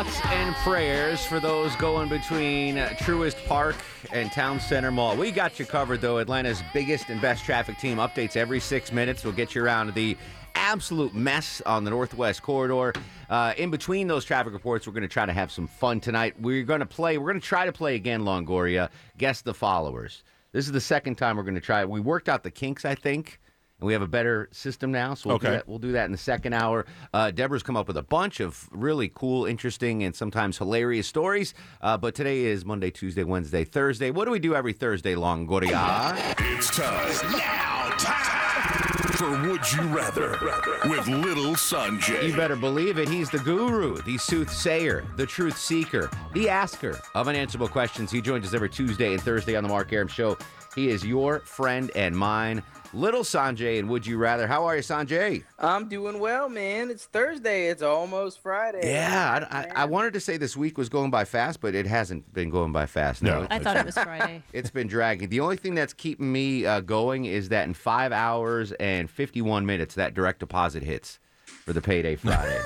Thoughts and prayers for those going between Truist Park and Town Center Mall. We got you covered, though. Atlanta's biggest and best traffic team updates every six minutes. We'll get you around the absolute mess on the Northwest Corridor. Uh, in between those traffic reports, we're going to try to have some fun tonight. We're going to play, we're going to try to play again, Longoria. Guess the followers. This is the second time we're going to try it. We worked out the kinks, I think and we have a better system now. So we'll, do, that. we'll do that in the second hour. Uh, Deborah's come up with a bunch of really cool, interesting, and sometimes hilarious stories. Uh, but today is Monday, Tuesday, Wednesday, Thursday. What do we do every Thursday, Longoria? It's time. Now, time for Would You Rather with Little Sanjay. You better believe it. He's the guru, the soothsayer, the truth seeker, the asker of unanswerable questions. He joins us every Tuesday and Thursday on the Mark Arum Show. He is your friend and mine, Little Sanjay. And would you rather? How are you, Sanjay? I'm doing well, man. It's Thursday. It's almost Friday. Yeah, I, I, I wanted to say this week was going by fast, but it hasn't been going by fast. No, No. I thought it was Friday. it's been dragging. The only thing that's keeping me uh, going is that in five hours and 51 minutes, that direct deposit hits for the payday Friday.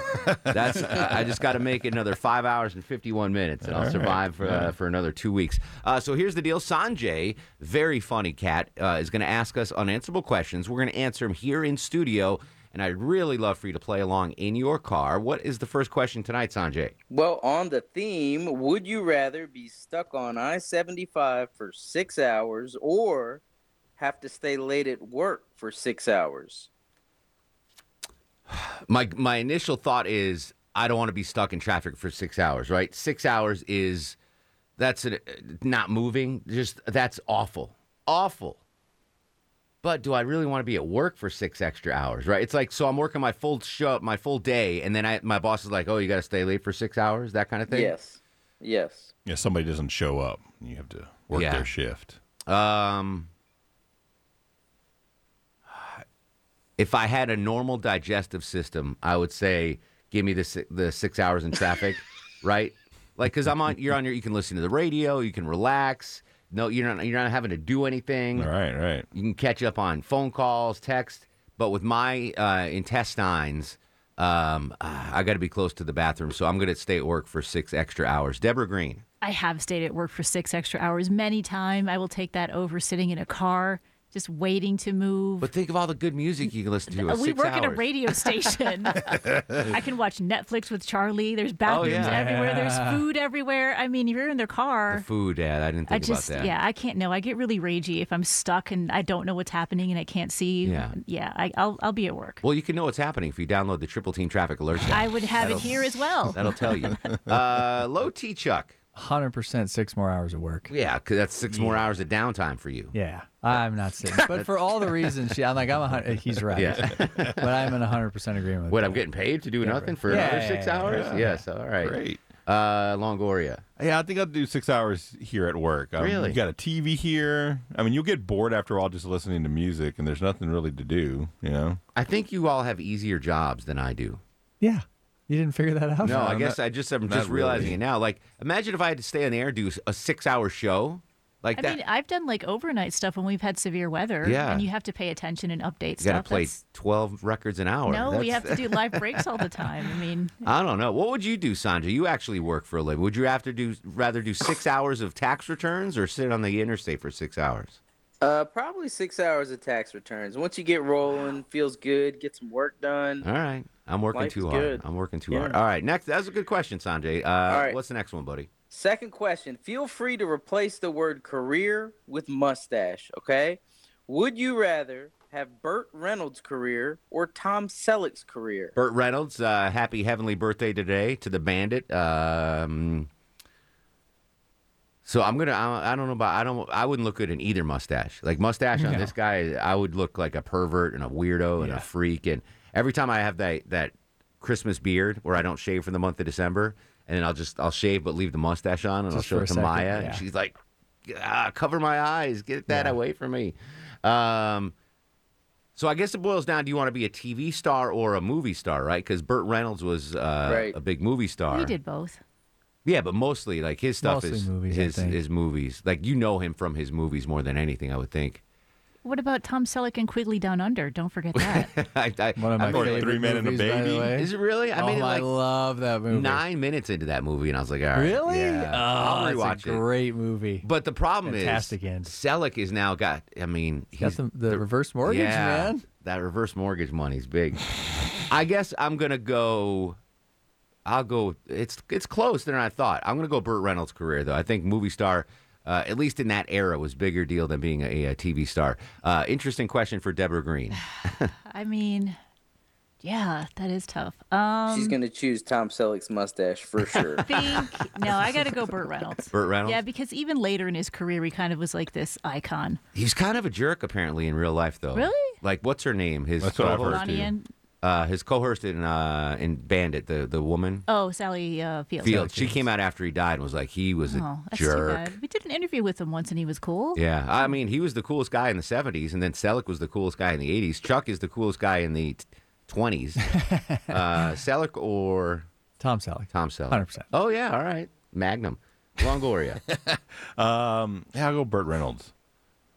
that's I I just got to make it another five hours and 51 minutes, and I'll survive for, uh, for another two weeks. Uh, so here's the deal: Sanjay, very funny cat, uh, is going to ask us unanswerable questions. We're going to answer them here in studio. And I'd really love for you to play along in your car. What is the first question tonight, Sanjay? Well, on the theme, would you rather be stuck on I 75 for six hours or have to stay late at work for six hours? My my initial thought is I don't want to be stuck in traffic for six hours. Right, six hours is that's a, not moving. Just that's awful, awful. But do I really want to be at work for six extra hours? Right? It's like so I'm working my full show, my full day, and then I my boss is like, "Oh, you got to stay late for six hours," that kind of thing. Yes. Yes. Yeah, somebody doesn't show up. You have to work Yeah. their shift. Um, if I had a normal digestive system, I would say give me the the six hours in traffic, right? Like, cause I'm on, you're on your, you can listen to the radio, you can relax. No, you're not, you're not having to do anything. Right, right. You can catch up on phone calls, text. But with my uh, intestines, um, ah, I got to be close to the bathroom, so I'm going to stay at work for six extra hours. Deborah Green. I have stayed at work for six extra hours many times. I will take that over sitting in a car, just waiting to move. But think of all the good music you can listen to. We work at a radio station. I can watch Netflix with Charlie. There's bathrooms Oh, yeah. everywhere. There's food everywhere. I mean, if you're in their car, The food, Dad. I didn't I think just about that. yeah, I can't know. I get really ragey if I'm stuck and I don't know what's happening and I can't see. Yeah. yeah. I, I'll I'll be at work. Well, you can know what's happening if you download the Triple Team Traffic Alert. app. I would have it That'll- here as well. That'll tell you. Uh, low T Chuck. Hundred percent, six more hours of work. Yeah, 'cause that's six more hours of downtime for you. Yeah, I'm not sitting, but for all the reasons, she, I'm like, I'm a hundred. He's right. Yeah. but I'm in hundred percent agreement. With What, that. I'm getting paid to do nothing for Yeah, another yeah, six yeah, hours? yeah. Yes, all right. Great. Uh, Longoria. Yeah, I think I'll do six hours here at work. Um, Really? You got a TV here. I mean, you'll get bored after all just listening to music, and there's nothing really to do. You know. I think you all have easier jobs than I do. Yeah, you didn't figure that out. No, I not- guess I just I'm not just realizing it now. Like, imagine if I had to stay on the air and do a six hour show like I that. mean, I've done like overnight stuff when we've had severe weather. Yeah. And you have to pay attention and update you got to stuff. play That's- 12 records an hour. no, we That's- have to do live breaks all the time. I mean, I don't know. What would you do, Sanjay? You actually work for a living. Would you have to do rather do six hours of tax returns or sit on the interstate for six hours? Uh, probably six hours of tax returns. Once you get rolling, feels good, get some work done. All right. I'm working Life's too hard. good. I'm working too Yeah. hard. All right. Next, that's a good question, Sanjay. Uh, right. What's the next one, buddy? Second question. Feel free to replace the word career with mustache, okay? Would you rather have Burt Reynolds' career or Tom Selleck's career? Burt Reynolds, uh, happy heavenly birthday today to the bandit. Um, so I'm gonna. I, I don't know about. I don't. I wouldn't look good in either mustache. Like mustache on No. this guy, I would look like a pervert and a weirdo and Yeah. a freak. And every time I have that that Christmas beard where I don't shave for the month of December, and then I'll just I'll shave but leave the mustache on, and Just I'll show it to second, Maya, yeah. and she's like, ah, "Cover my eyes, get that Yeah. away from me." Um, so I guess it boils down: Do you want to be a TV star or a movie star, right? Because Burt Reynolds was uh, Right. a big movie star. He did both. Yeah, but mostly like his stuff Mostly is movies, his his movies. Like you know him from his movies more than anything, I would think. What about Tom Selleck and Quigley Down Under? Don't forget that. I, I, One of I my favorite Three Men and a movies, by the Baby? way. Is it really? I oh, made it I like love that movie. nine minutes into that movie, and I was like, all right, Really? yeah, Oh, I'll that's rewatch a it. great movie. But the problem Fantastic is, end. Selleck is now got. I mean, Got he's the, the, reverse mortgage, yeah, man. That reverse mortgage money's big. I guess I'm gonna go. I'll go. It's it's closer than I thought. I'm gonna go Burt Reynolds' career though. I think movie star, uh, at least in that era, was bigger deal than being a, a TV star. Uh, interesting question for Deborah Green. I mean, yeah, that is tough. Um, She's gonna choose Tom Selleck's mustache for sure. think no, I got to go Burt Reynolds. Burt Reynolds. Yeah, because even later in his career, he kind of was like this icon. He's kind of a jerk apparently in real life though. Really? Like what's her name? His That's what I've heard. co-host, Loni and uh, his co-host in uh, in Bandit, the the woman. oh, Sally uh, Fields. Fields. She came out after he died and was like, he was a Oh, that's jerk. too bad. We did an interview with him once, and he was cool. Yeah, I mean, he was the coolest guy in the 70s, and then Selleck was the coolest guy in the 80s. Chuck is the coolest guy in the t- 20s. uh, Selleck or Tom Selleck. Tom Selleck? 100%. Oh, yeah, all right. Magnum. Longoria. Um, yeah, I'll go Burt Reynolds.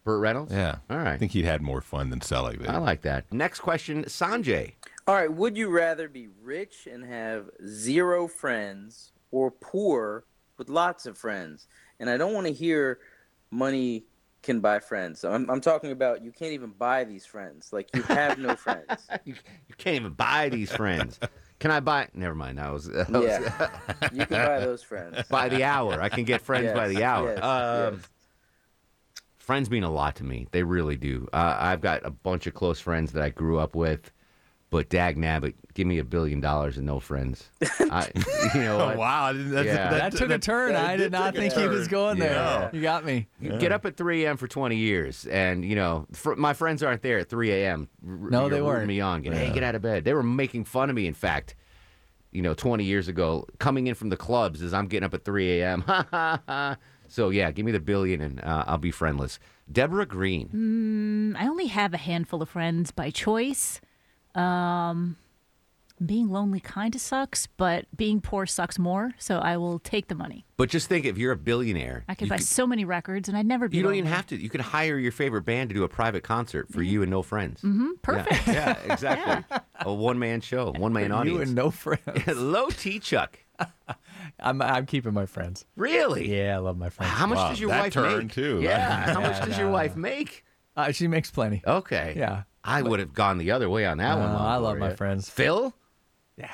Burt Reynolds? Yeah. All right. I think he'd had more fun than Selleck. did. I like that. Next question, Sanjay. All right, would you rather be rich and have zero friends or poor with lots of friends? And I don't want to hear money can buy friends. So I'm, I'm talking about you can't even buy these friends. Like you have no friends. You, you can't even buy these friends. Can I buy? Never mind. That was, was Yeah, you can buy those friends. by the hour. I can get friends by the hour. yes, um, yes. Friends mean a lot to me. They really do. Uh, I've got a bunch of close friends that I grew up with, but dag nabbit, give me a billion dollars and no friends. I, you know Oh, what? wow. That's, Yeah. That, took a turn. that I did did not think he was going there. Yeah. You got me. You Get up at 3 a.m. for 20 years, and you know fr- my friends aren't there at 3 a.m. r- No, they weren't. Me on, getting, hey, get out of bed. They were making fun of me. In fact, you know, 20 years ago, coming in from the clubs as I'm getting up at 3 a.m. Ha ha ha. So yeah, give me the billion, and uh, I'll be friendless. Deborah Green. Mm, I only have a handful of friends by choice. Um, being lonely kind of sucks, but being poor sucks more. So I will take the money. But just think, if you're a billionaire, I could you buy so many records, and I'd never be. You don't lonely. even have to. You could hire your favorite band to do a private concert for you and no friends. Mm-hmm, Perfect. Yeah, yeah exactly. A one man show, one man You audience. and no friends. Low T Chuck. I'm, I'm keeping my friends. Really? Yeah, I love my friends. How much Wow, does your that wife turn, make? too. Yeah. How much Yeah, does your no. wife make? Uh, she makes plenty. Okay. Yeah. I would have gone the other way on that one. No, I love my friends. Phil? Yeah,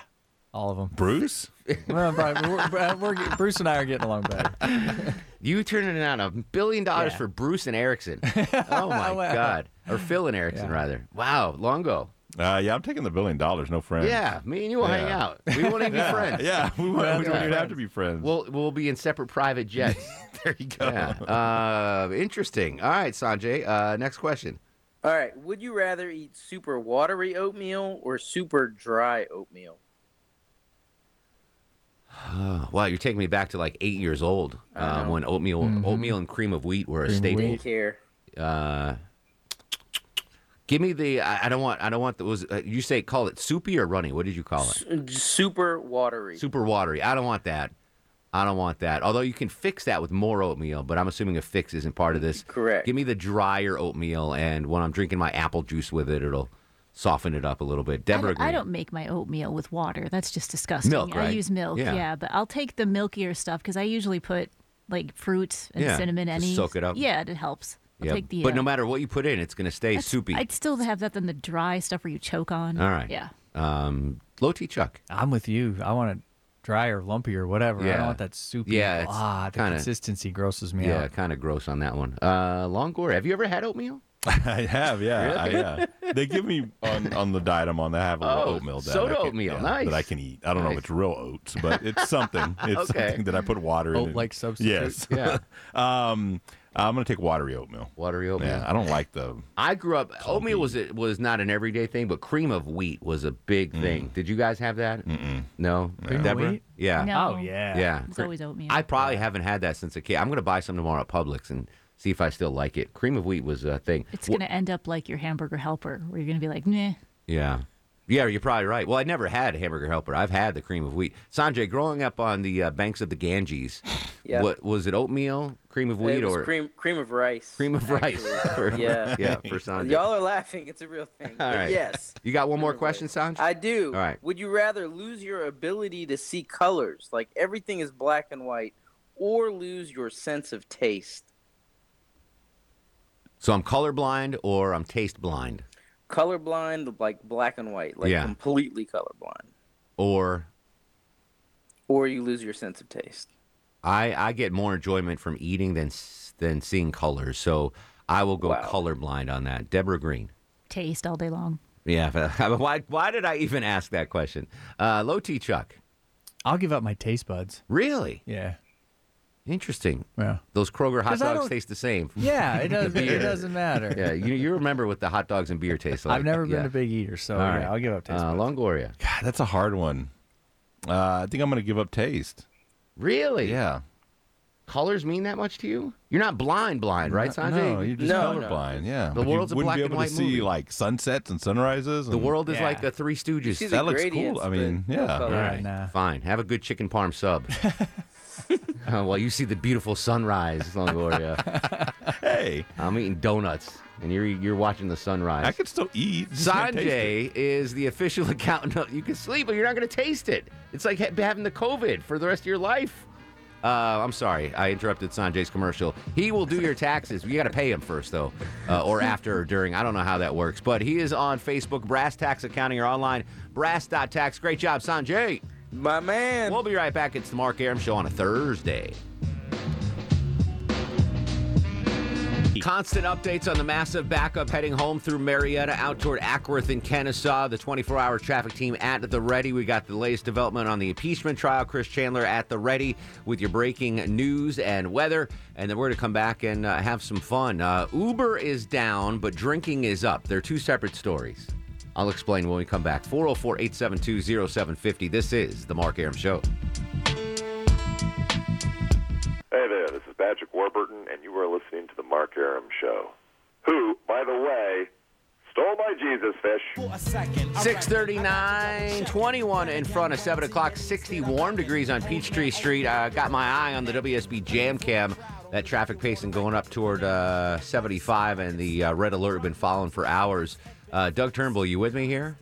all of them. Bruce? well, probably, we're, we're, we're- Bruce and I are getting along better. You turning down a billion dollars Yeah. for Bruce and Erickson. Oh my Well. God. Or Phil and Erickson, Yeah. rather. Wow. Longo. Uh, yeah, I'm taking the billion dollars. No friends. Yeah. Me and you will hang out. We won't even be friends. Yeah, we, won't- Yeah, we don't yeah. even have to be friends. We'll, we'll be in separate private jets. there you go. Yeah. Uh, interesting. All right, Sanjay. Uh, next question. All right, would you rather eat super watery oatmeal or super dry oatmeal? Oh, wow, you're taking me back to like eight years old um, when oatmeal, oatmeal and cream of wheat were a Cream of staple. Didn't. Uh, give me the. I, I don't want. I don't want the. Was uh, you say call it soupy or runny? What did you call it? S- Super watery. Super watery. I don't want that. I don't want that. Although you can fix that with more oatmeal, but I'm assuming a fix isn't part of this. Correct. Give me the drier oatmeal, and when I'm drinking my apple juice with it, it'll soften it up a little bit. I Deborah, don't, I don't make my oatmeal with water. That's just disgusting. Milk, I use milk, Yeah. yeah. but I'll take the milkier stuff because I usually put like fruit and Yeah, cinnamon. just Any soak it up. Yeah, it helps. I'll Yeah, take the. but uh, no matter what you put in, it's going to stay soupy. I'd still have that than the dry stuff where you choke on. All right. Yeah. Um, low T Chuck. I'm with you. I want it dry or lumpy or whatever. I don't want that soupy. Yeah, it's ah, the kinda- consistency grosses me Yeah, out. kind of gross on that one. Uh, Longoria, have you ever had oatmeal? I have, yeah, I- yeah. They give me on on the diet I'm on. They have a little Oh, oatmeal. That soda I can- oatmeal, yeah, nice. that I can eat. I don't know if it's real oats, but it's something. It's Okay. something that I put water in. Oat-like substitute. Yes. Yeah. um, I'm gonna take watery oatmeal. Watery oatmeal. Yeah, I don't like the. I grew up. Oatmeal was it was not an everyday thing, but cream of wheat was a big mm. thing. Did you guys have that? Mm-mm. No, Cream of Deborah? wheat? Yeah, No. Oh yeah. yeah. It's always oatmeal. I probably haven't had that since a kid. I'm gonna buy some tomorrow at Publix and see if I still like it. Cream of wheat was a thing. it's Wh- going to end up like your hamburger helper, where you're going to be like, nah. Yeah. Yeah, you're probably right. Well, I never had a hamburger helper. I've had the cream of wheat. Sanjay, growing up on the uh, banks of the Ganges, Yeah. what was it? Oatmeal, cream of wheat, it was or cream cream of rice. cream of rice? for- Yeah. yeah, for Sanjay. Y'all are laughing. It's a real thing. All right. Yes. You got one more question. Sanjay? I do. All right. Would you rather lose your ability to see colors, like everything is black and white, or lose your sense of taste? So I'm colorblind or I'm taste blind Colorblind, like black and white, like Yeah. completely colorblind, or or you lose your sense of taste. I I get more enjoyment from eating than than seeing colors. So I will go Wow. colorblind on that. Deborah Green. Taste all day long. Yeah. why why did I even ask that question? Uh, low T Chuck. I'll give up my taste buds. Really Yeah. Interesting. Yeah. Those Kroger hot dogs taste the same. Yeah. It doesn't. it doesn't matter. Yeah, you, you remember what the hot dogs and beer taste like. I've never been yeah. a big eater, so All yeah. I'll give up taste Uh. Longoria. God, that's a hard one. Uh, I think I'm gonna give up taste. Really? Yeah. Colors mean that much to you? You're not blind, blind, right, Sanjay? No, you're just No, no. Yeah. The Like, world's a you wouldn't black be and able white to see movie. like sunsets and sunrises. the world is Yeah. like the Three Stooges. See That looks cool. I mean, yeah. All right, Nah. fine. Have a good chicken parm sub. uh, while you see the beautiful sunrise, Longoria. Hey, I'm eating donuts, and you're you're watching the sunrise. I can still eat. just can't taste it. Sanjay is the official accountant. of- You can sleep, but you're not going to taste it. It's like having the COVID for the rest of your life. Uh, I'm sorry, I interrupted Sanjay's commercial. He will do your taxes. You got to pay him first, though, uh, or after or during. I don't know how that works, but he is on Facebook, Brass Tax Accounting, or online, brass.tax. Great job, Sanjay. My man. We'll be right back. It's the Mark Arum Show on a Thursday. Constant updates on the massive backup heading home through Marietta out toward Acworth and Kennesaw. The 24 hour traffic team at the ready. We got the latest development on the impeachment trial. Chris Chandler at the ready with your breaking news and weather. And then we're going to come back and uh, have some fun. Uh, Uber is down, but drinking is up. They're two separate stories. I'll explain when we come back. 404 872 0750. This is The Mark Arum Show. Hey there, this is Patrick Warburton, and you are listening to The Mark Arum Show. Who, by the way, stole my Jesus fish. 639, 21 in front of 7 o'clock, 60 warm degrees on Peachtree Street. I got my eye on the WSB Jam Cam. That traffic pacing going up toward uh, 75, and the uh, red alert have been following for hours. Uh, Doug Turnbull, you with me here?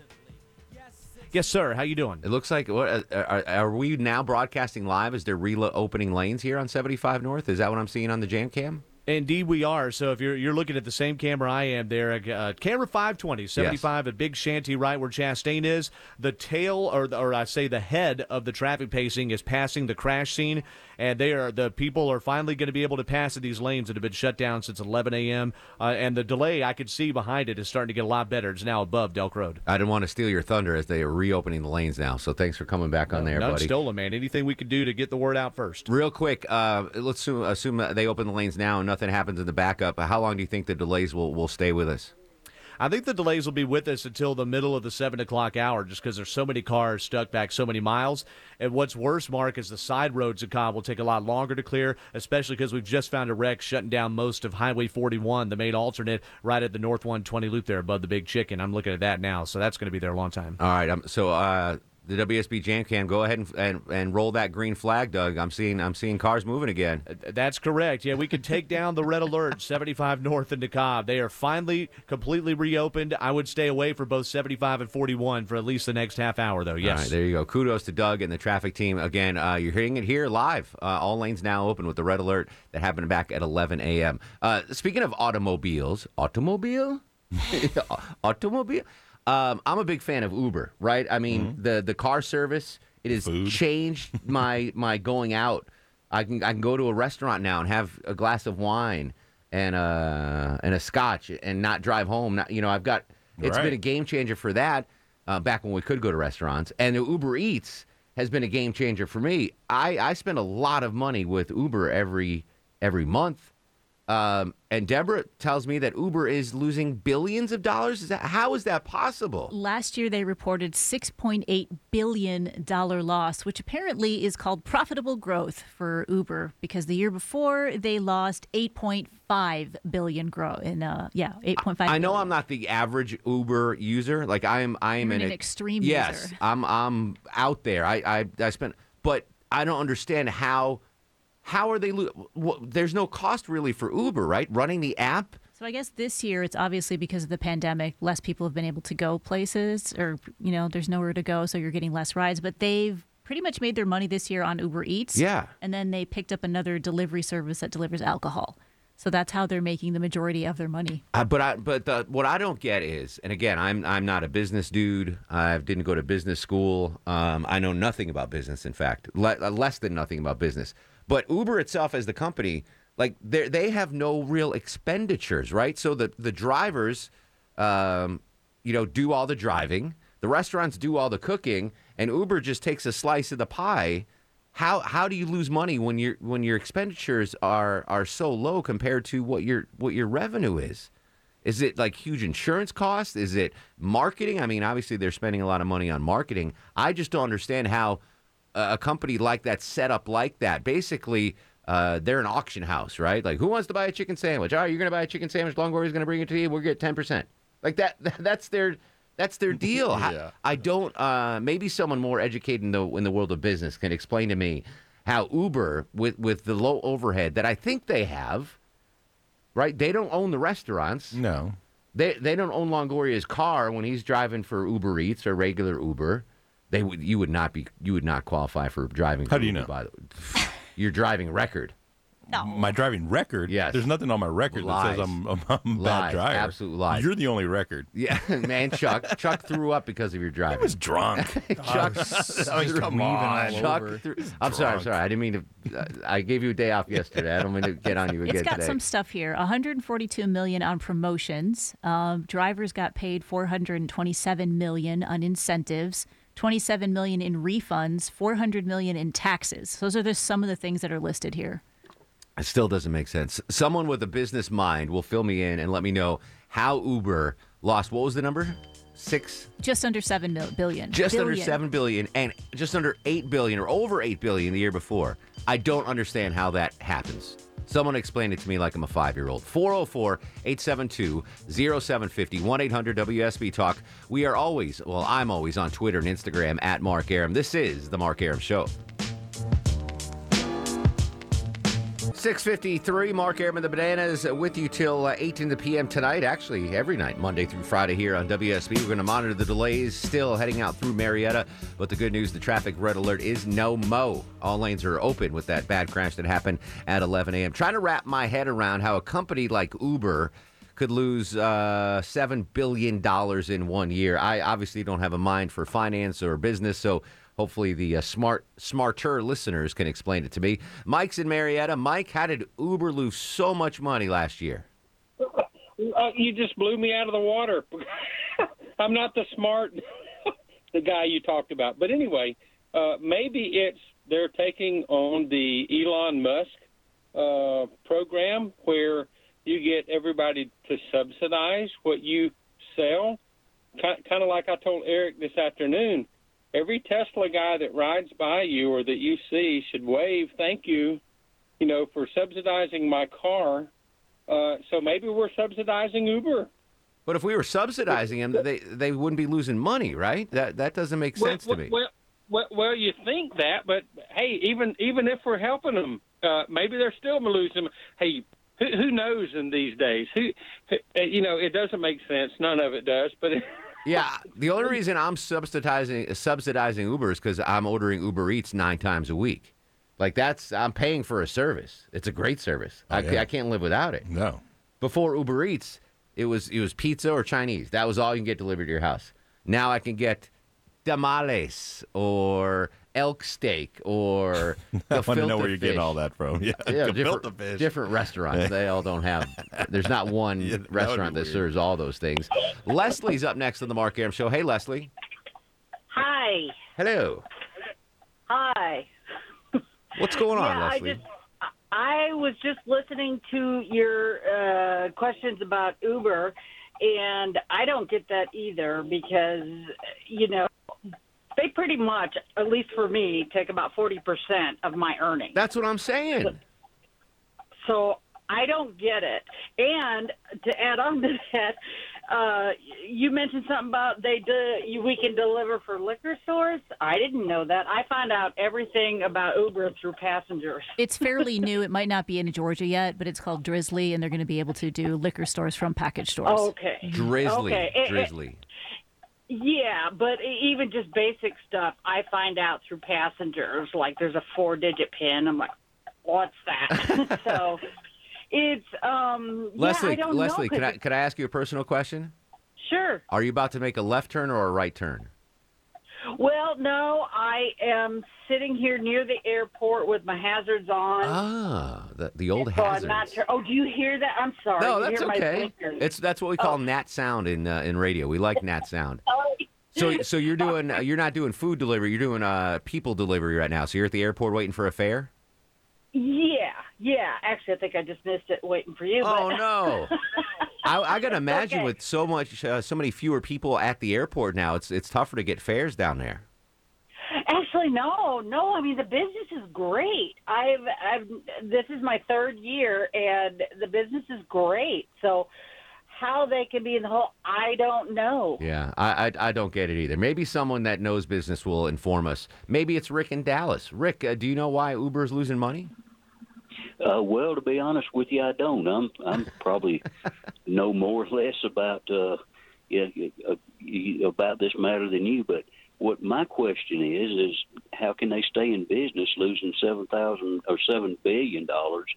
Yes, sir. How you doing? It looks like what uh, are, are we now broadcasting live? Is there reopening lanes here on 75 North? Is that what I'm seeing on the Jam Cam? Indeed, we are. So if you're you're looking at the same camera I am there, uh, camera 520, 75 at Big Shanty, right where Chastain is. The tail, or or I say the head of the traffic pacing is passing the crash scene, and they are the people are finally going to be able to pass in these lanes that have been shut down since 11 a.m. Uh, and the delay I could see behind it is starting to get a lot better. It's now above Delk Road. I didn't want to steal your thunder as they are reopening the lanes now. So thanks for coming back on there, None buddy. stolen, man. Anything we could do to get the word out first. Real quick, uh, let's assume, assume they open the lanes now and nothing happens in the backup. How long do you think the delays will, will stay with us? I think the delays will be with us until the middle of the seven o'clock hour, just because there's so many cars stuck back so many miles. And what's worse, Mark, is the side roads of Cobb will take a lot longer to clear, especially because we've just found a wreck shutting down most of Highway 41, the main alternate, right at the North 120 loop there above the Big Chicken. I'm looking at that now, so that's going to be there a long time. All right. Um, so uh, the WSB Jam Cam, go ahead and, and and roll that green flag, Doug. I'm seeing I'm seeing cars moving again. That's correct. Yeah, we can take down the red alert 75 north and Cobb. They are finally completely reopened. I would stay away for both 75 and 41 for at least the next half hour, though. Yes. All right, there you go. Kudos to Doug and the traffic team. Again, uh, you're hearing it here live. Uh, all lanes now open with the red alert that happened back at 11 a.m. Uh, speaking of automobiles, automobile, automobile. Um, I'm a big fan of Uber. Right? I mean, the the car service it has Food. changed my my going out. I can I can go to a restaurant now and have a glass of wine. and a and a scotch and not drive home. Not, you know, I've got it's Right. been a game changer for that. Uh, back when we could go to restaurants, and Uber Eats has been a game changer for me. I I spend a lot of money with Uber every every month. Um, and Deborah tells me that Uber is losing billions of dollars. Is that how is that possible? Last year, they reported $6.8 billion loss, which apparently is called profitable growth for Uber because the year before they lost 8.5 billion growth in uh yeah 8.5 I know billion. I'm not the average Uber user. Like I am, I am an, an ex- extreme Yes, user. I'm. I'm out there. I, I, I spent, but I don't understand how. How are they? Lo- wh- there's no cost really for Uber, right? Running the app. So I guess this year it's obviously because of the pandemic, less people have been able to go places, or you know, there's nowhere to go, so you're getting less rides. But they've pretty much made their money this year on Uber Eats. Yeah. And then they picked up another delivery service that delivers alcohol. So that's how they're making the majority of their money. Uh, but I, but the, what I don't get is, and again, I'm I'm not a business dude. I didn't go to business school. Um, I know nothing about business. In fact, le- less than nothing about business. But Uber itself, as the company, like they have no real expenditures, right? So the the drivers, um, you know, do all the driving. The restaurants do all the cooking, and Uber just takes a slice of the pie. How how do you lose money when your when your expenditures are are so low compared to what your what your revenue is? Is it like huge insurance costs? Is it marketing? I mean, obviously they're spending a lot of money on marketing. I just don't understand how a company like that set up like that. Basically, uh, they're an auction house, right? Like, who wants to buy a chicken sandwich? All right, you're going to buy a chicken sandwich. Longoria's going to bring it to you. We'll get ten percent. Like that. That's their. That's their deal. Yeah. I don't. Uh, maybe someone more educated in the in the world of business can explain to me how Uber, with with the low overhead that I think they have, right? They don't own the restaurants. No. They they don't own Longoria's car when he's driving for Uber Eats or regular Uber. They would you would not be you would not qualify for driving. How do you know? By the your driving record. No. My driving record. Yes. There's nothing on my record Lies. that says I'm, I'm, I'm a bad driver. Absolute lies. You're the only record. Yeah, man, Chuck Chuck threw up because of your driving. I was drunk. Chuck, I mean, come on. Chuck threw, I'm sorry, I'm sorry. I didn't mean to. uh, I gave you a day off yesterday. I don't mean to get on you again It's got today. some stuff here. 142 million on promotions. Um, drivers got paid 427 million on incentives. 27 million in refunds, 400 million in taxes. Those are just some of the things that are listed here. It still doesn't make sense. Someone with a business mind will fill me in and let me know how Uber lost. What was the number? Six, Just under 7 mil- billion. just under seven billion, and just under eight billion, or over eight billion the year before. I don't understand how that happens. Someone explain it to me like I'm a oh five year old. 404 872 0750 1 800 WSB Talk. We are always, well, I'm always on Twitter and Instagram at Mark Arum. This is The Mark Arum Show. 653, Mark Airman, the Bananas, uh, with you till uh, 8 in the p.m. tonight. Actually, every night, Monday through Friday here on WSB. We're going to monitor the delays still heading out through Marietta. But the good news, the traffic red alert is no mo. All lanes are open with that bad crash that happened at 11 a.m. Trying to wrap my head around how a company like Uber could lose uh, $7 billion in one year. I obviously don't have a mind for finance or business, so hopefully the uh, smart, smarter listeners can explain it to me. Mike's in Marietta. Mike, how did Uber lose so much money last year? Uh, you just blew me out of the water. I'm not the smart, the guy you talked about. But anyway, uh, maybe it's they're taking on the Elon Musk uh, program where you get everybody to subsidize what you sell. Kind of like I told Eric this afternoon. Every Tesla guy that rides by you or that you see should wave thank you, you know, for subsidizing my car. Uh, so maybe we're subsidizing Uber. But if we were subsidizing them, they they wouldn't be losing money, right? That that doesn't make sense well, to me. Well, well, well, you think that, but hey, even even if we're helping them, uh, maybe they're still losing. Hey, who, who knows in these days? Who, who, you know, it doesn't make sense. None of it does. But Yeah, the only reason I'm subsidizing subsidizing Uber is because I'm ordering Uber Eats nine times a week. Like that's I'm paying for a service. It's a great service. Oh, I, yeah. I can't live without it. No. Before Uber Eats, it was it was pizza or Chinese. That was all you can get delivered to your house. Now I can get tamales or elk steak or the I want to know where you're getting all that from. Yeah, Yeah, different, fish. different restaurants. They all don't have. There's not one Yeah, that restaurant that weird. serves all those things. Leslie's up next on the Mark Arum Show. Hey, Leslie. Hi. Hello. Hi. What's going on, yeah, Leslie? I just I was just listening to your uh, questions about Uber, and I don't get that either because you know they pretty much, at least for me, take about forty percent of my earnings. That's what I'm saying. So I don't get it. And to add on to that, uh, you mentioned something about they do. You, we can deliver for liquor stores. I didn't know that. I found out everything about Uber through passengers. It's fairly new. It might not be in Georgia yet, but it's called Drizzly, and they're going to be able to do liquor stores from package stores. Okay. Drizzly. Okay. Eh, eh, Drizzly. Yeah, but even just basic stuff, I find out through passengers. Like there's a four-digit pin. I'm like, what's that? so it's um. Leslie, yeah, I don't Leslie, know, can I can I ask you a personal question? Sure. Are you about to make a left turn or a right turn? Well, no, I am sitting here near the airport with my hazards on. Ah, the the old so I'm hazards. not sure. Oh, do you hear that? I'm sorry. No, that's okay. It's that's what we call nat sound in uh, in radio. We like nat sound. Oh, So so you're doing uh, you're not doing food delivery. You're doing uh people delivery right now. So you're at the airport waiting for a fare. yeah, yeah. Actually, I think I just missed it waiting for you. Oh but- no! I, I gotta imagine Okay. with so much uh, so many fewer people at the airport now, it's it's tougher to get fares down there. Actually, no, no. I mean, the business is great. I've, I've. This is my third year, and the business is great. So, how they can be in the hole, I don't know. Yeah, I, I I don't get it either. Maybe someone that knows business will inform us. Maybe it's Rick in Dallas. Rick, uh, do you know why Uber's losing money? Uh, well, to be honest with you, I don't. I'm I'm probably know more or less about uh, yeah, uh, about this matter than you. But what my question is is how can they stay in business losing seven thousand or seven billion dollars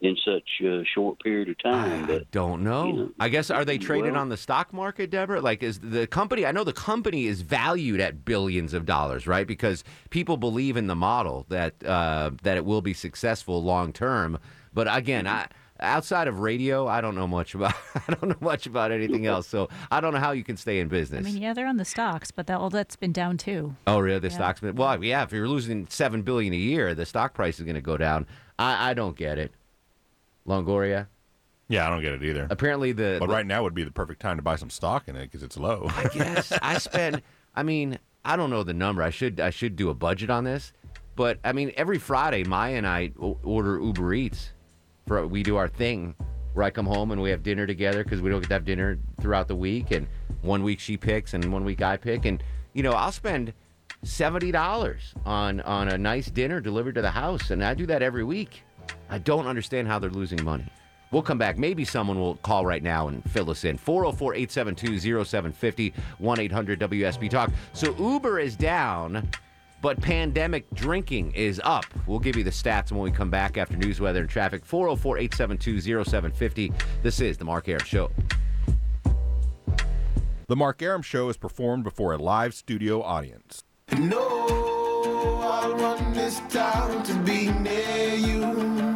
in such a short period of time? I But don't know. you know, I guess are they traded well- on the stock market, Deborah? Like, is the company? I know the company is valued at billions of dollars, right? Because people believe in the model that uh, that it will be successful long term. But again, I. Outside of radio, I don't know much about. I don't know much about anything else, so I don't know how you can stay in business. I mean, yeah, they're on the stocks, but that, all that's been down too. Oh, really? The Yeah. stock's been well. Yeah, if you're losing seven billion a year, the stock price is going to go down. I, I don't get it. Longoria. Yeah, I don't get it either. Apparently, the But the- right now would be the perfect time to buy some stock in it because it's low. I guess I spend. I mean, I don't know the number. I should. I should do a budget on this. But I mean, every Friday, Maya and I order Uber Eats. For we do our thing where I come home and we have dinner together because we don't get to have dinner throughout the week. And one week she picks, and one week I pick. And you know, I'll spend seventy dollars on on a nice dinner delivered to the house, and I do that every week. I don't understand how they're losing money. We'll come back. Maybe someone will call right now and fill us in. 404 872 0750 1 800 WSB Talk. So Uber is down, but pandemic drinking is up. We'll give you the stats when we come back after news, weather, and traffic. 404 872 0750. This is The Mark Air Show. The Mark Arum Show is performed before a live studio audience. No, I'll run this town to be near you.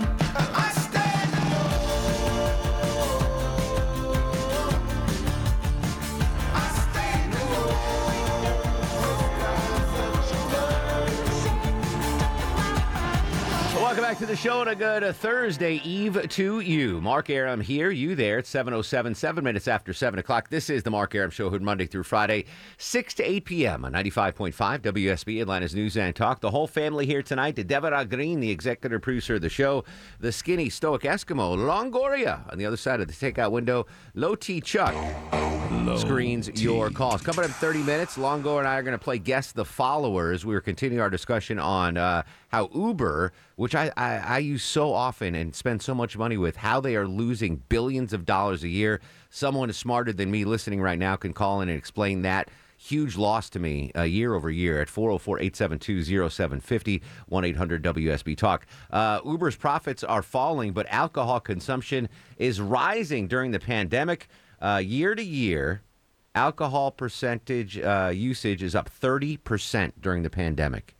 Welcome back to the show and a good uh, Thursday Eve to you. Mark Arum here, you there. It's 7.07, seven minutes after 7 o'clock. This is the Mark Arum Show, heard Monday through Friday, 6 to 8 p.m. on 95.5 WSB, Atlanta's News and Talk. The whole family here tonight. Deborah Green, the executive producer of the show. The skinny, stoic Eskimo, Longoria. On the other side of the takeout window, Low T Chuck screens your calls. Coming up in 30 minutes, Longo and I are going to play Guess the Followers. We are continuing our discussion on uh, how Uber, which I, I, I use so often and spend so much money with, how they are losing billions of dollars a year. Someone is smarter than me listening right now can call in and explain that. Huge loss to me uh, year over year at 404 872 0750 1 800 WSB Talk. Uh, Uber's profits are falling, but alcohol consumption is rising during the pandemic. Uh, year to year, alcohol percentage uh, usage is up 30% during the pandemic.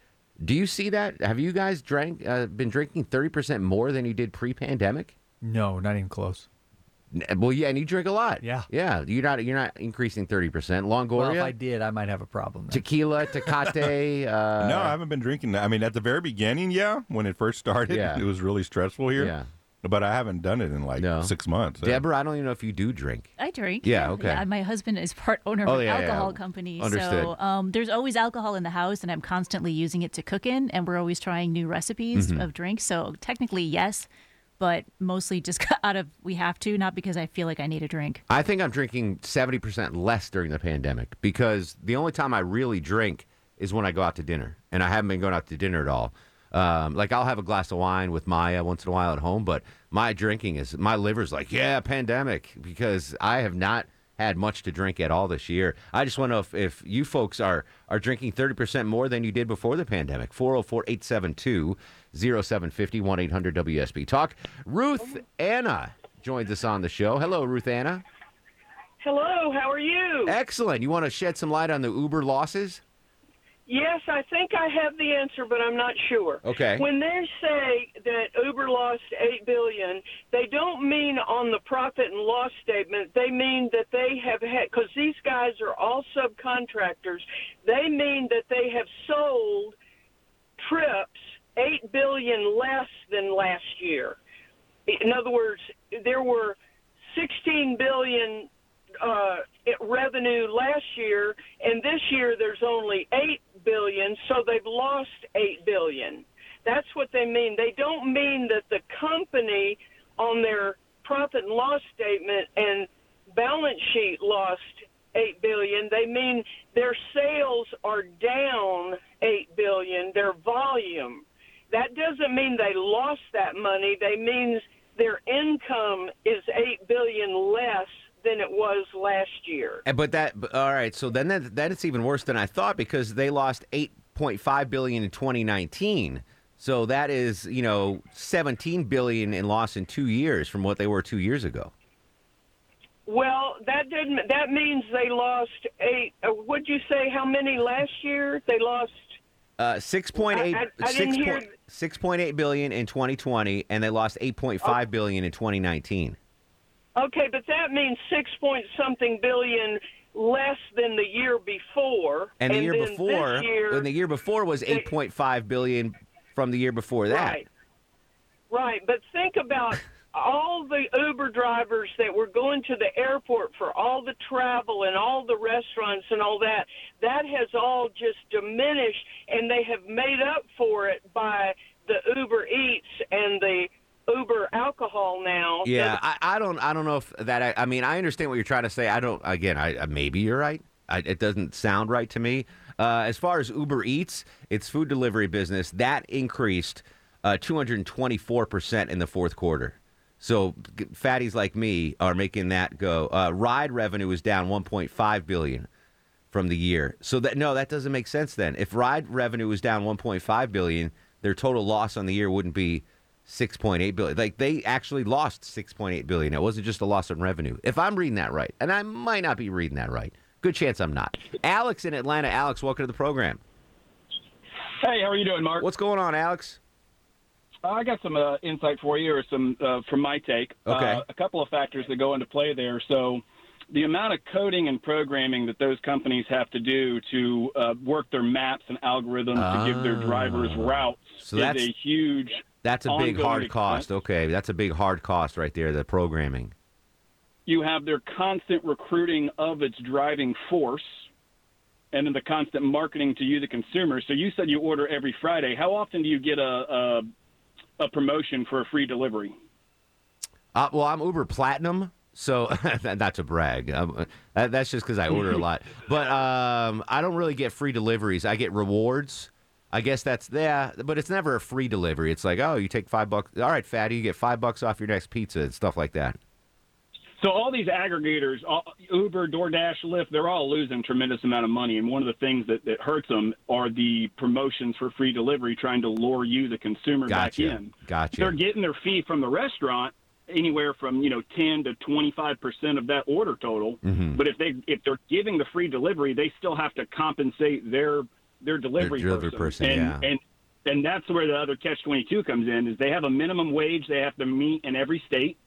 Do you see that? Have you guys drank uh, been drinking thirty percent more than you did pre-pandemic? No, not even close. N- Well, yeah, and you drink a lot. Yeah. yeah. You're not you're not increasing thirty percent. Longoria, Well, if I did, I might have a problem. then. tequila, Tecate. Uh, no, I haven't been drinking that. I mean, at the very beginning, yeah, when it first started, Yeah. it was really stressful here. Yeah. But I haven't done it in like No. six months. Deborah, I don't even know if you do drink. I drink. Yeah, okay. Yeah, my husband is part owner of Oh, an yeah, yeah, alcohol yeah. company. Understood. So um, there's always alcohol in the house, and I'm constantly using it to cook in, and we're always trying new recipes Mhm. of drinks. So technically, yes, but mostly just out of we have to, not because I feel like I need a drink. I think I'm drinking 70% less during the pandemic because the only time I really drink is when I go out to dinner. And I haven't been going out to dinner at all. Um, like I'll have a glass of wine with Maya once in a while at home, but my drinking is my liver's like, yeah, pandemic, because I have not had much to drink at all this year. I just want to know if, if you folks are are drinking 30% more than you did before the pandemic. 404 872 0750 1 800 WSB Talk. Ruth Anna joins us on the show. Hello, Ruth Anna. Hello, how are you? Excellent. You want to shed some light on the Uber losses? Yes, I think I have the answer, but I'm not sure. Okay. When they say that Uber lost eight billion, they don't mean on the profit and loss statement. They mean that they have had because these guys are all subcontractors. They mean that they have sold trips eight billion less than last year. In other words, there were 16 billion uh, revenue last year, and this year there's only eight billion, so they've lost eight billion. That's what they mean. They don't mean that the company on their profit and loss statement and balance sheet lost eight billion. They mean their sales are down eight billion. Their volume. That doesn't mean they lost that money. They means their income is eight billion less than it was last year. But that, all right. So then that, then it's even worse than I thought because they lost 8.5 billion in 2019. So that is, you know, 17 billion in loss in two years from what they were two years ago. Well, that didn't. That means they lost eight. Uh, would you say how many last year? They lost. Uh, 6.8, I- I- I 6 hear- point- 6.8 billion in 2020, and they lost 8.5 billion in 2019. Okay, but that means six point something billion less than the year before. And the year before, year, and the year before was 8.5 billion from the year before that. Right. Right, but think about all the Uber drivers that were going to the airport for all the travel and all the restaurants and all that. That has all just diminished, and they have made up for it by the Uber Eats and the Uber alcohol now. Yeah, I, I don't. I don't know if that. I, I mean, I understand what you're trying to say. I don't. Again, I uh, maybe you're right. I, it doesn't sound right to me. Uh, as far as Uber Eats, its food delivery business that increased uh, 224 percent in the fourth quarter. So fatties like me are making that go. Uh, ride revenue is down 1.5 billion from the year. So that no, that doesn't make sense. Then, if ride revenue was down 1.5 billion, their total loss on the year wouldn't be 6.8 billion. Like they actually lost 6.8 billion. It wasn't just a loss in revenue. If I'm reading that right, and I might not be reading that right. Good chance I'm not. Alex in Atlanta. Alex, welcome to the program. Hey, how are you doing, Mark? What's going on, Alex? Uh, I got some uh, insight for you, or some uh, from my take. Okay. Uh, a couple of factors that go into play there. So, the amount of coding and programming that those companies have to do to uh, work their maps and algorithms to give their drivers routes Ah. So is a huge. That's a big hard expense. cost. Okay, that's a big hard cost right there. The programming. You have their constant recruiting of its driving force. And then the constant marketing to you, the consumer. So you said you order every Friday. How often do you get a, a a promotion for a free delivery? Uh, well, I'm Uber Platinum, so not to brag. Um, that, that's just because I order a lot. But um, I don't really get free deliveries. I get rewards. I guess that's yeah, but it's never a free delivery. It's like, oh, you take five bucks. All right, fatty, you get five bucks off your next pizza and stuff like that. So all these aggregators, all, Uber, DoorDash, Lyft, they're all losing tremendous amount of money. And one of the things that, that hurts them are the promotions for free delivery, trying to lure you, the consumer, Gotcha. back in. Gotcha. They're getting their fee from the restaurant anywhere from you know 10 to 25 percent of that order total. Mhm. But if they if they're giving the free delivery, they still have to compensate their their delivery, delivery person, and, yeah. and and that's where the other catch twenty two comes in. Is they have a minimum wage they have to meet in every state.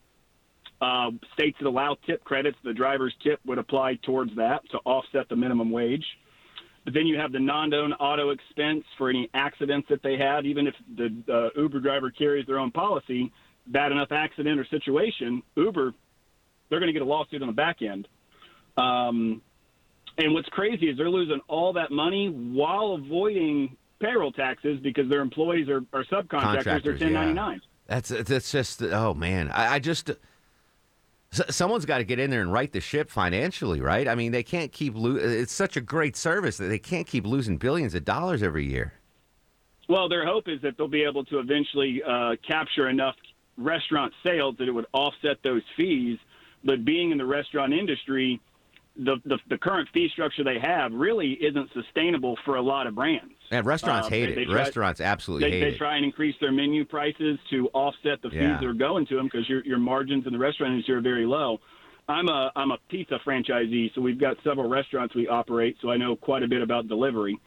Uh, states that allow tip credits, the driver's tip would apply towards that to offset the minimum wage. But then you have the non-owned auto expense for any accidents that they have. Even if the uh, Uber driver carries their own policy, bad enough accident or situation, Uber, they're going to get a lawsuit on the back end. Um, and what's crazy is they're losing all that money while avoiding payroll taxes because their employees are, are subcontractors. They're Contractors, 1099. That's that's just oh man. I, I just someone's got to get in there and right the ship financially, right? I mean, they can't keep lo- It's such a great service that they can't keep losing billions of dollars every year. Well, their hope is that they'll be able to eventually uh, capture enough restaurant sales that it would offset those fees. But being in the restaurant industry, the, the, the current fee structure they have really isn't sustainable for a lot of brands. And restaurants Uh, hate they- it. they try- restaurants absolutely They, hate they it. They try and increase their menu prices to offset the fees Yeah. that are going to them because your, your margins in the restaurant industry are very low. I'm a I'm a pizza franchisee, so we've got several restaurants we operate, so I know quite a bit about delivery.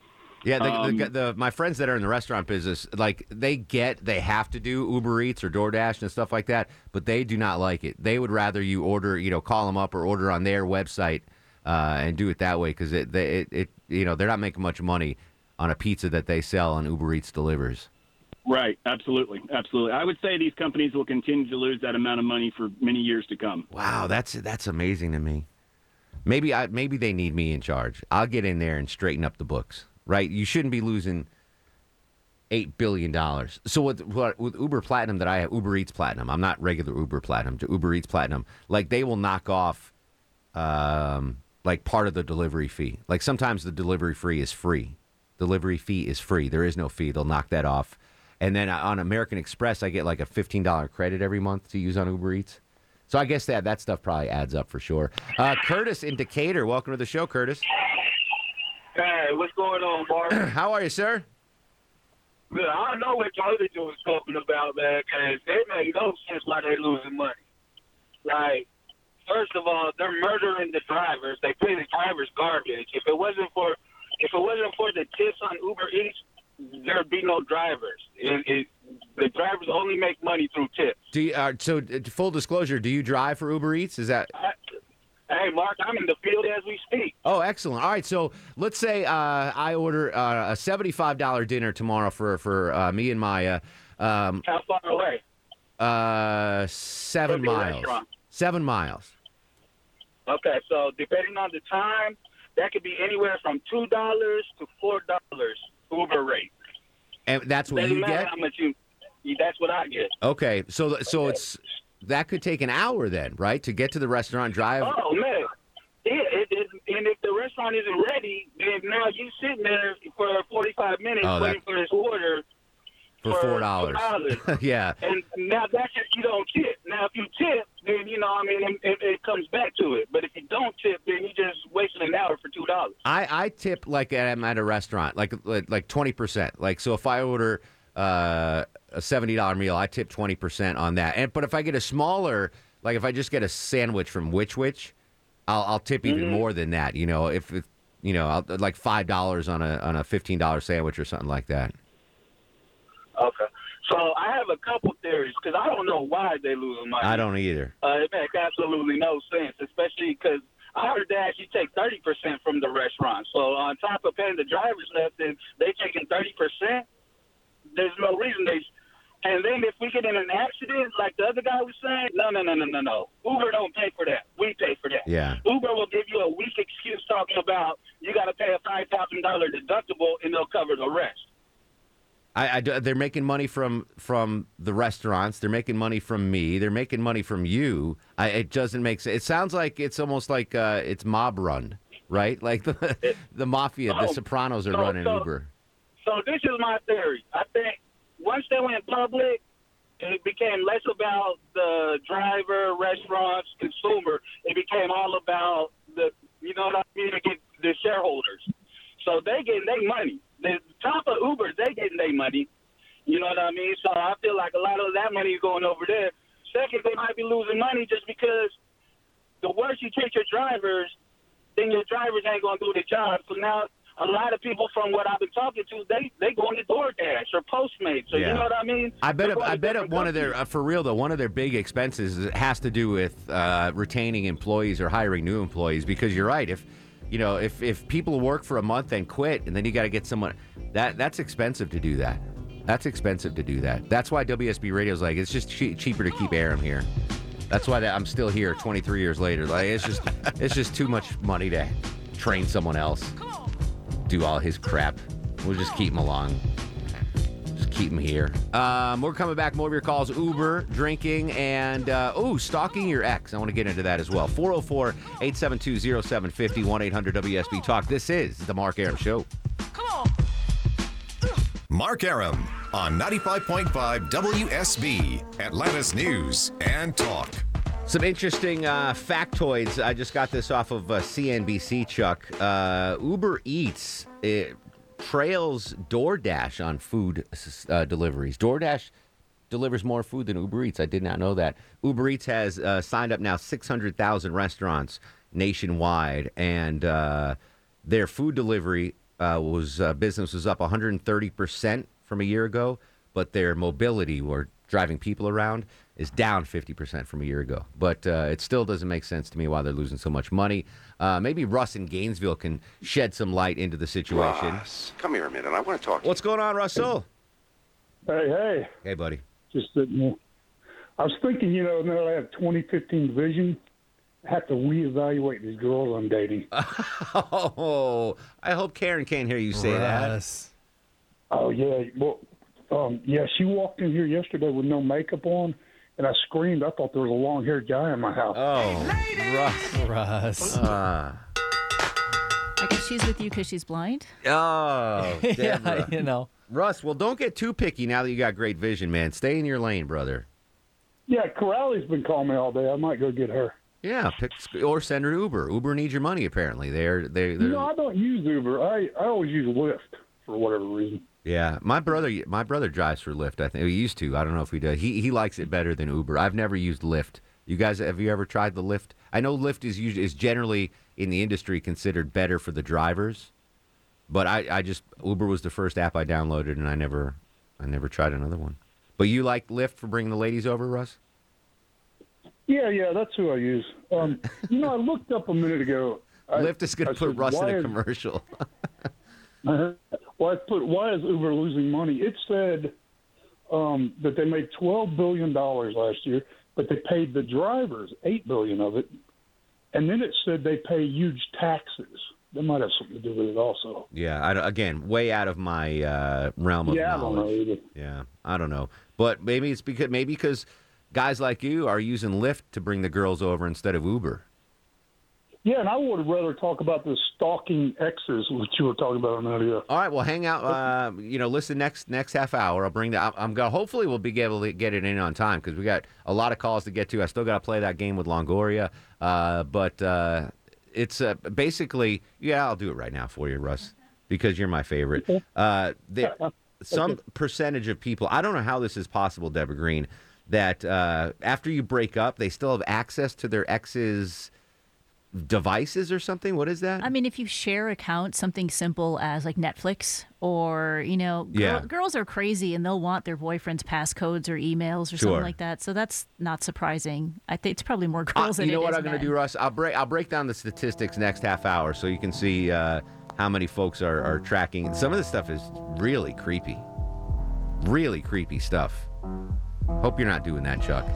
Yeah, the, Um, the, the my friends that are in the restaurant business, like they get they have to do Uber Eats or DoorDash and stuff like that, but they do not like it. They would rather you order, you know, call them up or order on their website uh, and do it that way because it, they, it it you know they're not making much money on a pizza that they sell and Uber Eats delivers. Right, absolutely, absolutely. I would say these companies will continue to lose that amount of money for many years to come. Wow, that's that's amazing to me. Maybe I maybe they need me in charge. I'll get in there and straighten up the books. Right? You shouldn't be losing eight billion dollars. So with, with Uber Platinum that I have, Uber Eats Platinum. I'm not regular Uber Platinum. To Uber Eats Platinum. Like they will knock off, um, like part of the delivery fee. Like sometimes the delivery fee is free. Delivery fee is free. There is no fee. They'll knock that off. And then on American Express, I get like a fifteen dollar credit every month to use on Uber Eats. So I guess that that stuff probably adds up for sure. Uh, Curtis in Decatur, welcome to the show, Curtis. Hey, what's going on, Mark? How are you, sir? I don't know what y'all other dudes talking about, man, because they make no sense why they're losing money. Like, first of all, they're murdering the drivers. They pay the drivers garbage. If it wasn't for, if it wasn't for the tips on Uber Eats, there'd be no drivers. It, it, the drivers only make money through tips. Do you, uh, so full disclosure, do you drive for Uber Eats? Is that Hey, Mark, I'm in the field as we speak. Oh, excellent. All right, so let's say uh, I order uh, a seventy-five dollar dinner tomorrow for for uh, me and Maya. Um, How far away? uh, seven miles. Seven miles. Okay, so depending on the time, that could be anywhere from two dollars to four dollars Uber rate. And that's what Doesn't you get. How much you? That's what I get. Okay, so so it's that could take an hour then, right, to get to the restaurant, drive. Oh man, it, it, and if the restaurant isn't ready, then now you sitting there for forty five minutes Oh, waiting that- for this order, for for four dollars. yeah. and now that's if you don't tip. Now if you tip, then you know I mean it, it, it comes back to it. But if you don't tip, then you just wasted an hour for two dollars. I, tip like I'm at a restaurant, like like twenty percent. Like so, if I order uh, a seventy dollar meal, I tip twenty percent on that. And but if I get a smaller, like if I just get a sandwich from Which Wich, I'll, I'll tip even Mhm. more than that. You know, if it, you know, I'll, like five dollars on a on a fifteen dollar sandwich or something like that. Okay. So I have a couple theories because I don't know why they losing money. I don't either. Uh, it makes absolutely no sense, especially because I heard they actually take thirty percent from the restaurant. So on top of paying the drivers and they taking thirty percent. There's no reason they. And then if we get in an accident, like the other guy was saying, no, no, no, no, no, no. Uber don't pay for that. We pay for that. Yeah. Uber will give you a weak excuse talking about you got to pay a five thousand dollar deductible and they'll cover the rest. I, I they're making money from from the restaurants. They're making money from me. They're making money from you. I, it doesn't make sense. It sounds like it's almost like uh, it's mob run, right? Like the the mafia, the Oh, Sopranos are so- running so- Uber. So this is my theory. I think once they went public, it became less about the driver, restaurants, consumer. It became all about the, you know what I mean, the shareholders. So they getting their money. The top of Uber, their money. You know what I mean? So I feel like a lot of that money is going over there. Second, they might be losing money just because the worse you treat your drivers, then your drivers ain't going to do the job. So now a lot of people from what I've been talking to, they they going to DoorDash or Postmates. So Yeah. you know what I mean? I bet. Going I bet one of their uh, for real though. One of their big expenses has to do with uh, retaining employees or hiring new employees. Because you're right. If you know, if if people work for a month and quit, and then you got to get someone that that's expensive to do that. That's expensive to do that. That's why WSB Radio's like it's just che- cheaper to keep Arum here. That's why that I'm still here 23 years later. Like it's just it's just too much money to train someone else, do all his crap. We'll just keep him along. Just keep him here. Um, we're coming back. More of your calls Uber, drinking, and, uh, oh, stalking your ex. I want to get into that as well. 404 872 0750 1 800 WSB Talk. This is The Mark Arum Show. Mark Arum on 95.5 WSB, Atlanta's News and Talk. Some interesting uh, factoids. I just got this off of uh, CNBC, Chuck. Uh, Uber Eats trails DoorDash on food uh, deliveries. DoorDash delivers more food than Uber Eats. I did not know that. Uber Eats has uh, signed up now 600,000 restaurants nationwide, and uh, their food delivery uh, was uh, business was up 130 percent from a year ago, but their mobility or driving people around is down 50% from a year ago. But uh, it still doesn't make sense to me why they're losing so much money. Uh, maybe Russ in Gainesville can shed some light into the situation. Russ, come here a minute. I want to talk. What's going on, Russell? Hey, hey. Hey, buddy. Just sitting there. I was thinking, you know, now that I have 2015 vision, I have to reevaluate these girls I'm dating. Oh, I hope Karen can't hear you say that. Oh yeah, well, um, yeah. She walked in here yesterday with no makeup on, and I screamed. I thought there was a long-haired guy in my house. Oh, Russ. Russ. Uh, I guess she's with you because she's blind. oh, Yeah, you know. Russ, well, don't get too picky now that you got great vision, man. Stay in your lane, brother. Yeah, Corrali's been calling me all day. I might go get her. Yeah, pick or send her Uber. Uber needs your money apparently. They're they they're No, I don't use Uber. I I always use Lyft for whatever reason. yeah. My brother my brother drives for Lyft. I think he used to. I don't know if he does. He he likes it better than Uber. I've never used Lyft. You guys have you ever tried the Lyft? I know Lyft is usually is generally in the industry considered better for the drivers, but I I just Uber was the first app I downloaded and I never I never tried another one. But you like Lyft for bringing the ladies over, Russ? Yeah, yeah, that's who I use. Um, you know, I looked up a minute ago. I, Lyft is going to put said, Russ in a is- commercial. Uh-huh. Well, I put why is Uber losing money? It said um, that they made twelve billion dollars last year, but they paid the drivers eight billion of it, and then it said they pay huge taxes. That might have something to do with it, also. Yeah, I, again, way out of my uh, realm of Yeah, I don't know knowledge. either. Yeah, I don't know, but maybe it's because maybe because guys like you are using Lyft to bring the girls over instead of Uber. Yeah, and I would rather talk about the stalking exes, which you were talking about earlier. All right, well, hang out. Uh, you know, listen next next half hour. I'll bring that. I'm gonna. Hopefully, we'll be able to get it in on time because we got a lot of calls to get to. I still got to play that game with Longoria, uh, but uh, it's uh, basically. Yeah, I'll do it right now for you, Russ, because you're my favorite. Uh, some percentage of people. I don't know how this is possible, Deborah Green. That uh, after you break up, they still have access to their ex's devices or something. What is that? I mean, if you share accounts, something simple as like Netflix or, you know, girl, Yeah. girls are crazy and they'll want their boyfriend's passcodes or emails or Sure. something like that. So that's not surprising. I think it's probably more Uh, girls than you know what I'm going to do, Russ? I'll break I'll break down the statistics next half hour so you can see uh, how many folks are, are tracking. Some of this stuff is really creepy, really creepy stuff. Hope you're not doing that, Chuck.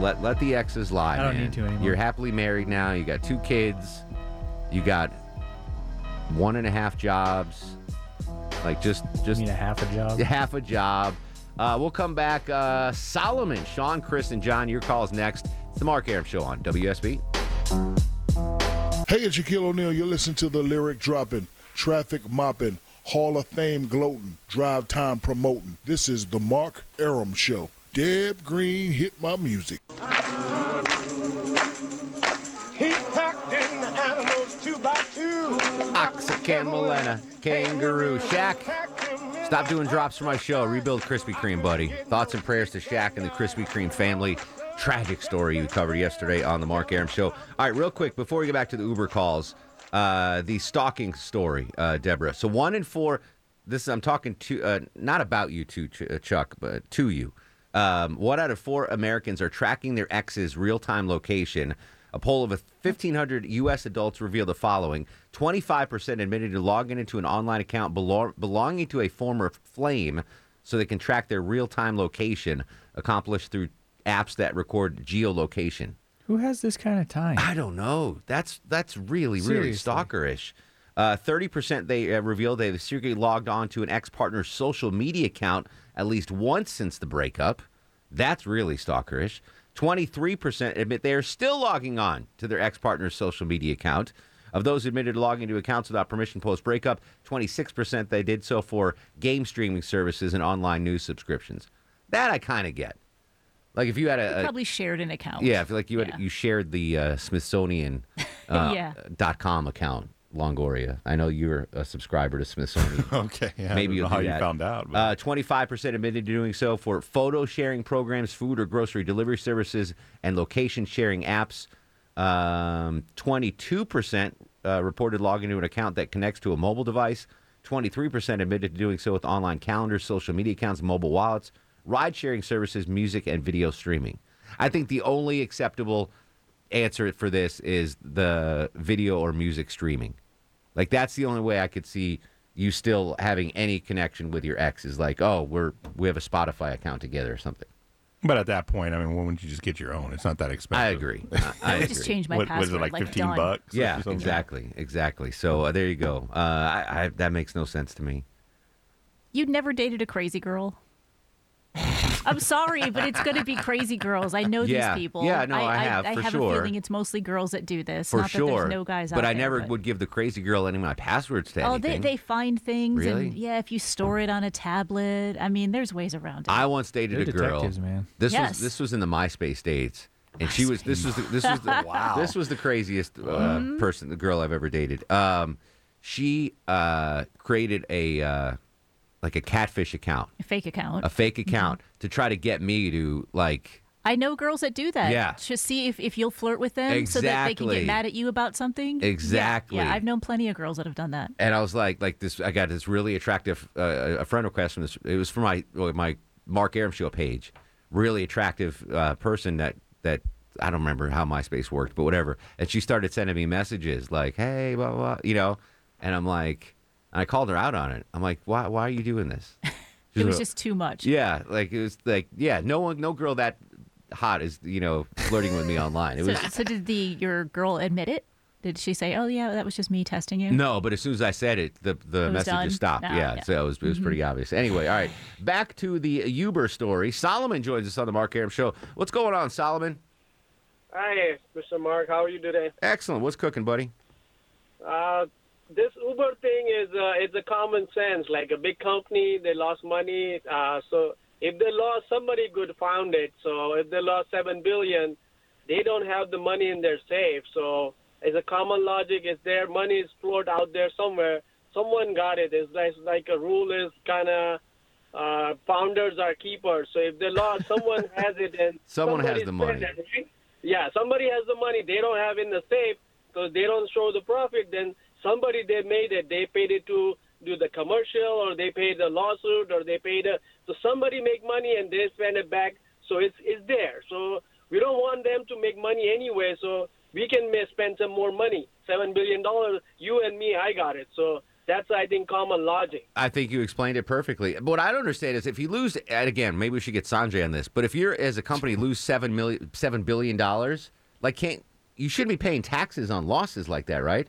Let let the exes lie. I don't man. need to anymore. You're happily married now. You got two kids. You got one and a half jobs. Like just just mean a half a job? Half a job. Uh, we'll come back. Uh, Solomon, Sean, Chris, and John. Your calls next. It's the Mark Arum Show on WSB. Hey, it's Shaquille O'Neal. You're listening to the lyric dropping, traffic mopping, Hall of Fame gloating, drive time promoting. This is the Mark Arum Show. Deb Green hit my music. He packed in the animals two by two. Ox, a camel, and a kangaroo. Shaq, stop doing drops for my show. Rebuild Krispy Kreme, buddy. Thoughts and prayers to Shaq and the Krispy Kreme family. Tragic story you covered yesterday on the Mark Arum Show. All right, real quick, before we get back to the Uber calls, uh, the stalking story, uh, Deborah. So one in four. This is I'm talking to uh, not about you two, Ch- uh, Chuck, but to you. Um, one out of four Americans are tracking their ex's real-time location. A poll of 1,500 U.S. adults revealed the following: 25% admitted to logging into an online account belong- belonging to a former flame, so they can track their real-time location, accomplished through apps that record geolocation. Who has this kind of time? I don't know. That's that's really really Seriously. Uh, Thirty percent they uh, revealed they've secretly logged on to an ex partner's social media account at least once since the breakup. That's really stalkerish. Twenty-three percent admit they are still logging on to their ex partner's social media account. Of those admitted to logging into accounts without permission post breakup, twenty-six percent they did so for game streaming services and online news subscriptions. That I kind of get. Like if you had a, a Probably shared an account. yeah, I feel like you had you shared the uh, Smithsonian uh, Yeah. dot com account, Longoria. I know you're a subscriber to Smithsonian. Okay, yeah, I maybe don't you'll how you found out, Uh, Twenty-five percent admitted to doing so for photo sharing programs, food or grocery delivery services, and location sharing apps. Um, Twenty-two percent uh, reported logging into an account that connects to a mobile device. Twenty-three percent admitted to doing so with online calendars, social media accounts, mobile wallets, ride-sharing services, music, and video streaming. I think the only acceptable answer for this is the video or music streaming. Like that's the only way I could see you still having any connection with your ex is like, oh, we're we have a Spotify account together or something. But at that point, I mean, when would you just get your own? It's not that expensive. I agree. I, I I agree. just change my What- was it like like, 15 done. bucks? Yeah, something? exactly, exactly. So uh, there you go. Uh, I, I, that makes no sense to me. You'd never dated a crazy girl. I'm sorry, but it's going to be crazy girls. I know Yeah. these people. Yeah, no, I have, I, for have sure. a feeling it's mostly girls that do this. For Not sure. that there's no guys out there. but out I there, never but- would give the crazy girl any of my passwords to Oh, anything. they, they find things, Really? and yeah, if you store it on a tablet, I mean, there's ways around it. I once dated They're a girl. detectives, man. This Yes. was this was in the MySpace days, and she was this was the, this was the Wow. this was the craziest uh, Mm-hmm. person, the girl I've ever dated. Um, she uh, created a uh, like a catfish account, A fake account. a fake account to try to get me to like. I know girls that do that. Yeah. Just see if, if you'll flirt with them so that they can get mad at you about something. Yeah, Exactly. Yeah, I've known plenty of girls that have done that. And I was like, like this. I got this really attractive uh, a friend request from this. It was from my my Mark Arum show page. Really attractive uh, person that that I don't remember how MySpace worked, but whatever. And she started sending me messages like, "Hey, blah blah,", blah you know. And I'm like, and I called her out on it. I'm like, "Why? Why are you doing this?" She's It was like, just too much. Yeah, like it was like yeah, no one, no girl that hot is you know flirting with me online. It So, was so did the your girl admit it? Did she say, "Oh yeah, that was just me testing you"? No, but as soon as I said it, the the was message done? just stopped. Ah, yeah, yeah. so it was, it was pretty obvious. Anyway, all right, back to the Uber story. Solomon joins us on the Mark Arum Show. What's going on, Solomon? Hi, Mr. Mark. How are you today? Excellent. What's cooking, buddy? Uh, this Uber thing is uh, it's a common sense. Like a big company, they lost money. Uh, so if they lost, somebody could found it. So if they lost seven billion, they don't have the money in their safe. So it's a common logic. Is their money is floated out there somewhere? Someone got it. It's like, like a rule is kind of uh, founders are keepers. So if they lost, someone has it, and Someone has the money. it, right? Yeah, somebody has the money. They don't have in the safe because they don't show the profit. Then somebody they made it. They paid it to do the commercial, or they paid the lawsuit, or they paid a. So somebody make money and they spend it back. So it's it's there. So we don't want them to make money anyway. So we can spend some more money. Seven billion dollars. You and me, I got it. So that's I think common logic. I think you explained it perfectly. But what I don't understand is if you lose, and again, maybe we should get Sanjay on this. But if you're as a company lose seven million, seven billion dollars, like can't you shouldn't be paying taxes on losses like that, right?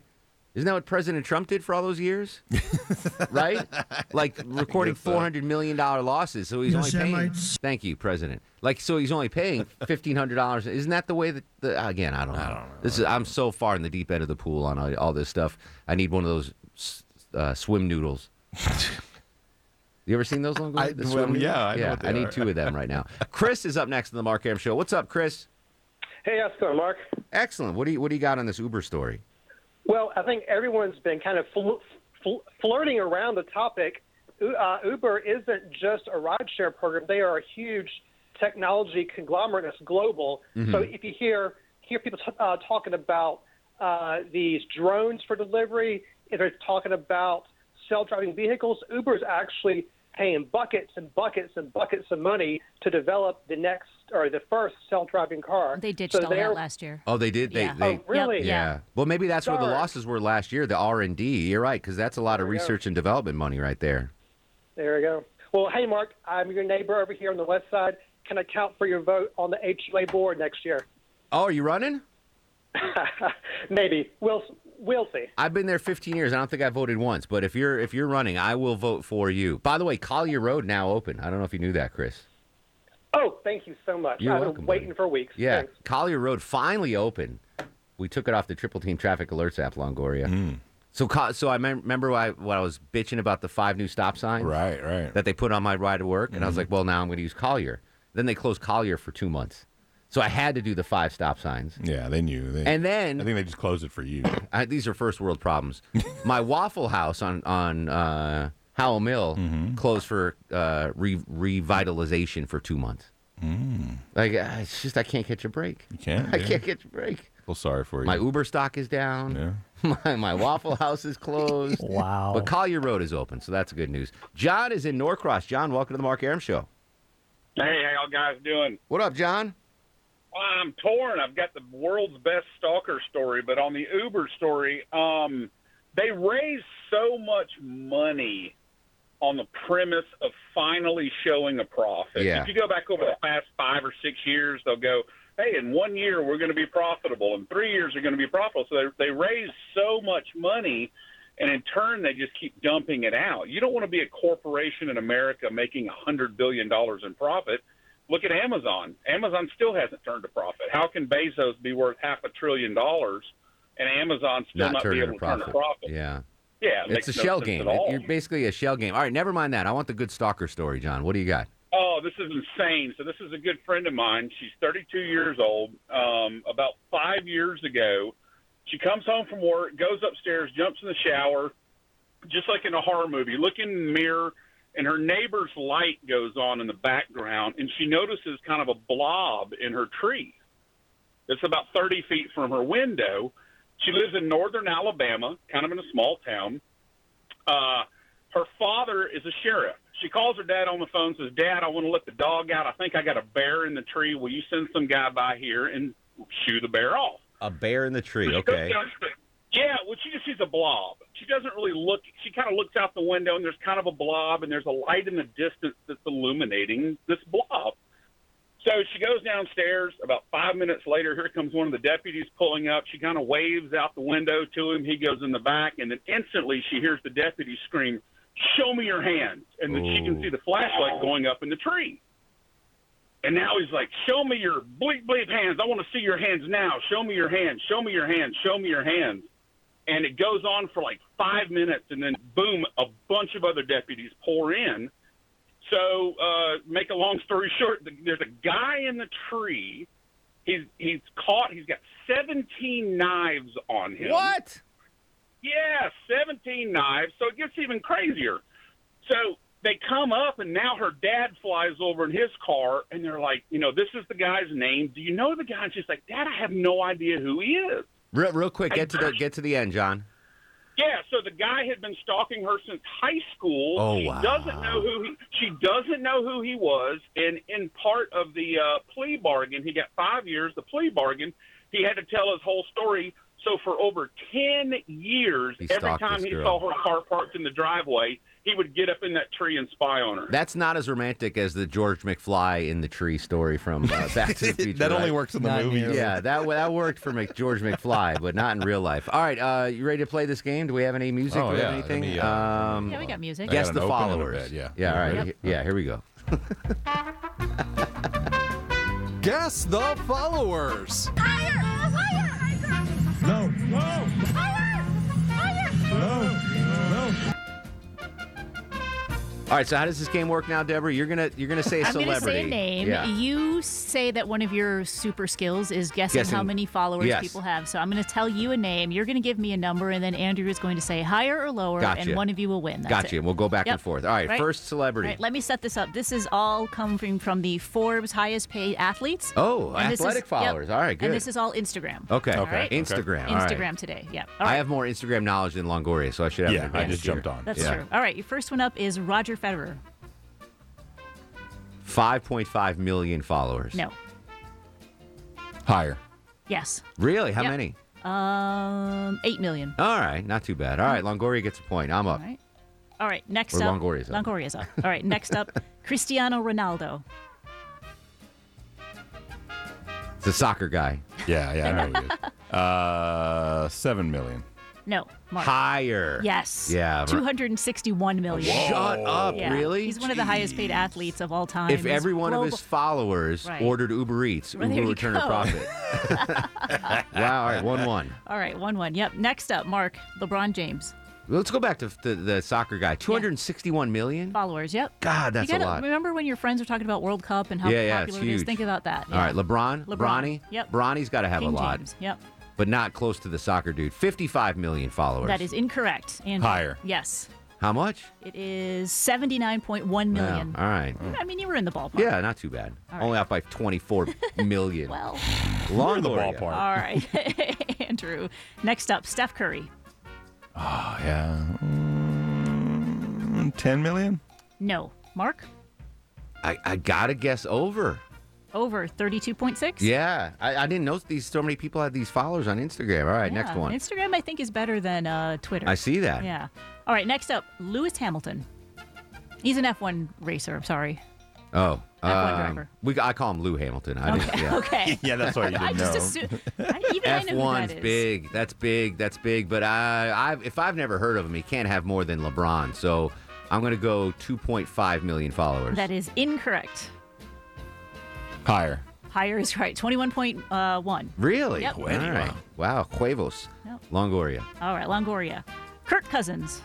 Isn't that what President Trump did for all those years? right? Like recording four hundred million dollar losses, so he's You only paying. Semites. Thank you, President. Like so, he's only paying fifteen hundred dollars. Isn't that the way that? The, again, I don't know. know. This is I'm so far in the deep end of the pool on all, all this stuff. I need one of those uh, swim noodles. You ever seen those? Long I- the swim noodles? yeah, I know yeah. what they I need are. two of them right now. Chris is up next in the Mark Arum Show. What's up, Chris? Hey, how's it going, Mark? Excellent. What do you What do you got on this Uber story? Well, I think everyone's been kind of fl- fl- flirting around the topic. Uh, Uber isn't just a rideshare program; they are a huge technology conglomerate. It's global. Mhm. So if you hear hear people t- uh, talking about uh, these drones for delivery. If they're talking about self-driving vehicles. Uber is actually paying buckets and buckets and buckets of money to develop the next or the first self-driving car. They ditched So all that last year. Oh, they did. They, Yeah. they Oh, really? Yep. Yeah. Well, maybe that's where the losses were last year. The R and D. You're right, because that's a lot of There we go. research and development money right there. There we go. Well, hey, Mark, I'm your neighbor over here on the west side. Can I count for your vote on the HOA board next year? Oh, are you running? Maybe. We'll we'll see. I've been there 15 years. I don't think I voted once, but if you're if you're running, I will vote for you. By the way, Collier Road now open. I don't know if you knew that, Chris. Oh, thank you so much. You're I've welcome, been waiting for weeks. Yeah, Thanks. Collier Road finally open. We took it off the Triple Team Traffic Alerts app, Longoria. So, so I mem- remember I, when I was bitching about the five new stop signs, right, right, that they put on my ride to work, and I was Mhm. like, well, now I'm going to use Collier. Then they closed Collier for two months, so I had to do the five stop signs. Yeah, they knew. They, And then I think they just closed it for you. I, these are first world problems. My Waffle House on on uh, Howell Mill Mm-hmm. closed for uh, re- revitalization for two months. Like uh, it's just I can't catch a break. You can't. I can't catch a break. Well, sorry for you. My Uber stock is down. My, my Waffle House is closed. Wow. But Collier Road is open, so that's good news. John is in Norcross. John, welcome to the Mark Arum Show. Hey, how y'all guys doing? What up, John? I'm torn. I've got the world's best stalker story, but on the Uber story, um, they raised so much money on the premise of finally showing a profit. Yeah. If you go back over the past five or six years, they'll go, "Hey, in one year we're going to be profitable, in three years we're going to be profitable." So they they raise so much money. And in turn, they just keep dumping it out. You don't want to be a corporation in America making a hundred billion dollars in profit. Look at Amazon. Amazon still hasn't turned a profit. How can Bezos be worth half a trillion dollars and Amazon still Not not, be able to turn a profit. Yeah. Yeah, it It's a no shell game. All. You're basically a shell game. All right, never mind that. I want the good stalker story, John. What do you got? Oh, this is insane. So this is a good friend of mine. She's 32 years old. Um, about five years ago, she comes home from work, goes upstairs, jumps in the shower, just like in a horror movie. Look in the mirror, and her neighbor's light goes on in the background, and she notices kind of a blob in her tree. It's about 30 feet from her window. She lives in northern Alabama, kind of in a small town. Uh, her father is a sheriff. She calls her dad on the phone, says, Dad, I want to let the dog out. I think I got a bear in the tree. Will you send some guy by here and shoo the bear off? A bear in the tree. Okay. Yeah, well, she just sees a blob. She doesn't really look. She kind of looks out the window, and there's kind of a blob, and there's a light in the distance that's illuminating this blob. So she goes downstairs. About five minutes later, here comes one of the deputies pulling up. She kind of waves out the window to him. He goes in the back, and then instantly she hears the deputy scream, "Show me your hands!" And then she can see the flashlight going up in the tree. And now he's like, "Show me your bleep bleep hands. I want to see your hands now. Show me your hands. Show me your hands. Show me your hands." And it goes on for like five minutes, and then boom, a bunch of other deputies pour in. So, uh, make a long story short, th- there's a guy in the tree. He's he's caught. He's got 17 knives on him. What? Yeah, 17 knives. So it gets even crazier. So they come up, and now her dad flies over in his car, and they're like, you know, this is the guy's name. Do you know the guy? And she's like, Dad, I have no idea who he is. Real, real quick, get to the get to the end, John. Yeah, so the guy had been stalking her since high school. Oh, she wow. doesn't know who he she doesn't know who he was, and in part of the uh, plea bargain, he got five years. The plea bargain, he had to tell his whole story. So for over ten years, He every time he girl. saw her car parked in the driveway, he would get up in that tree and spy on her. That's not as romantic as the George McFly in the tree story from uh, Back to the Future. That only works in the Not movies. nearly. Yeah, that that worked for Mc, George McFly, but not in real life. All right, uh, you ready to play this game? Do we have any music? Oh, Do yeah, anything? me, uh, um, Yeah, we got music. Guess got the an open in a followers. bit, yeah. Yeah. All right. Yep. Yeah. Here we go. Guess the followers. No. No. No. No. All right, so how does this game work now, Deborah? You're gonna you're gonna say a I'm celebrity. I'm going to say a name. Yeah. You say that one of your super skills is guessing, Guessing- how many followers yes. people have. So I'm going to tell you a name. You're going to give me a number, and then Andrew is going to say higher or lower, Gotcha. and one of you will win. That's Gotcha. it. We'll go back and forth. All right, first celebrity. All right, let me set this up. This is all coming from the Forbes highest paid athletes. Oh, And this is- athletic yep. followers. All right, good. And this is all Instagram. Okay. Okay. right? Instagram. All right. Instagram today. Yeah. All I have more Instagram knowledge than Longoria, so I should have. Yeah, I advantage just jumped on. That's Yeah. true. All right, your first one up is Roger Federer. 5.5 million followers. No. Higher. Yes. Really? How Yep. many? Um, eight million. All right, not too bad. All right, Longoria gets a point. I'm up. All right. All right. Next Or up. Longoria's up. Longoria's up. All right. Next up, Cristiano Ronaldo. It's a soccer guy. Yeah, yeah, I know who he is. Uh, seven million. No. Mark. Higher. Yes. Yeah. Two hundred and sixty-one million. Shut up! Yeah. Really? He's one of the highest paid athletes of all time. If He's every one of his followers Right. ordered Uber Eats, Well, there Uber you would turn a go. profit. wow. All right, one one. All right, one one. Yep. Next up, Mark LeBron James. Let's go back to the, the soccer guy. 261 million. Followers. Yep. God, that's you gotta, a lot. Remember when your friends were talking about World Cup and how Yeah, yeah, it's popular it is? huge. Think about that. All right, LeBron, LeBron. Bronny. Yep. Bronny's got to have King a lot, James. Yep. But not close to the soccer dude. 55 million followers. That is incorrect. Andrew. Higher. Yes. How much? It is seventy-nine point one million. Wow, All right. I mean, you were in the ballpark. Yeah, not too bad. All Only off by 24 million. well, Long in the Longoria. ballpark. All right, Andrew. Next up, Steph Curry. Oh, yeah. Mm, 10 million? No. Mark. I, I gotta guess over. Over thirty-two point six. Yeah, I, I didn't know these so many people had these followers on Instagram. All right, next one. Instagram, I think, is better than uh, Twitter. I see that. Yeah. All right. Next up, Lewis Hamilton. He's an F1 racer. I'm sorry. Oh, F1 um, driver. we I call him Lou Hamilton. I didn't, Okay. yeah. Okay. Yeah, that's why you didn't just know. assume. I, even I know who F1's that is. big. That's big. That's big. But I, I've, if I've never heard of him, he can't have more than LeBron. So I'm going to go 2.5 million followers. That is incorrect. Higher. Higher is right. Twenty-one point uh, one. really? Yep. All right. Wow. Huevos. Yep. Longoria. All right, Longoria. Kirk Cousins.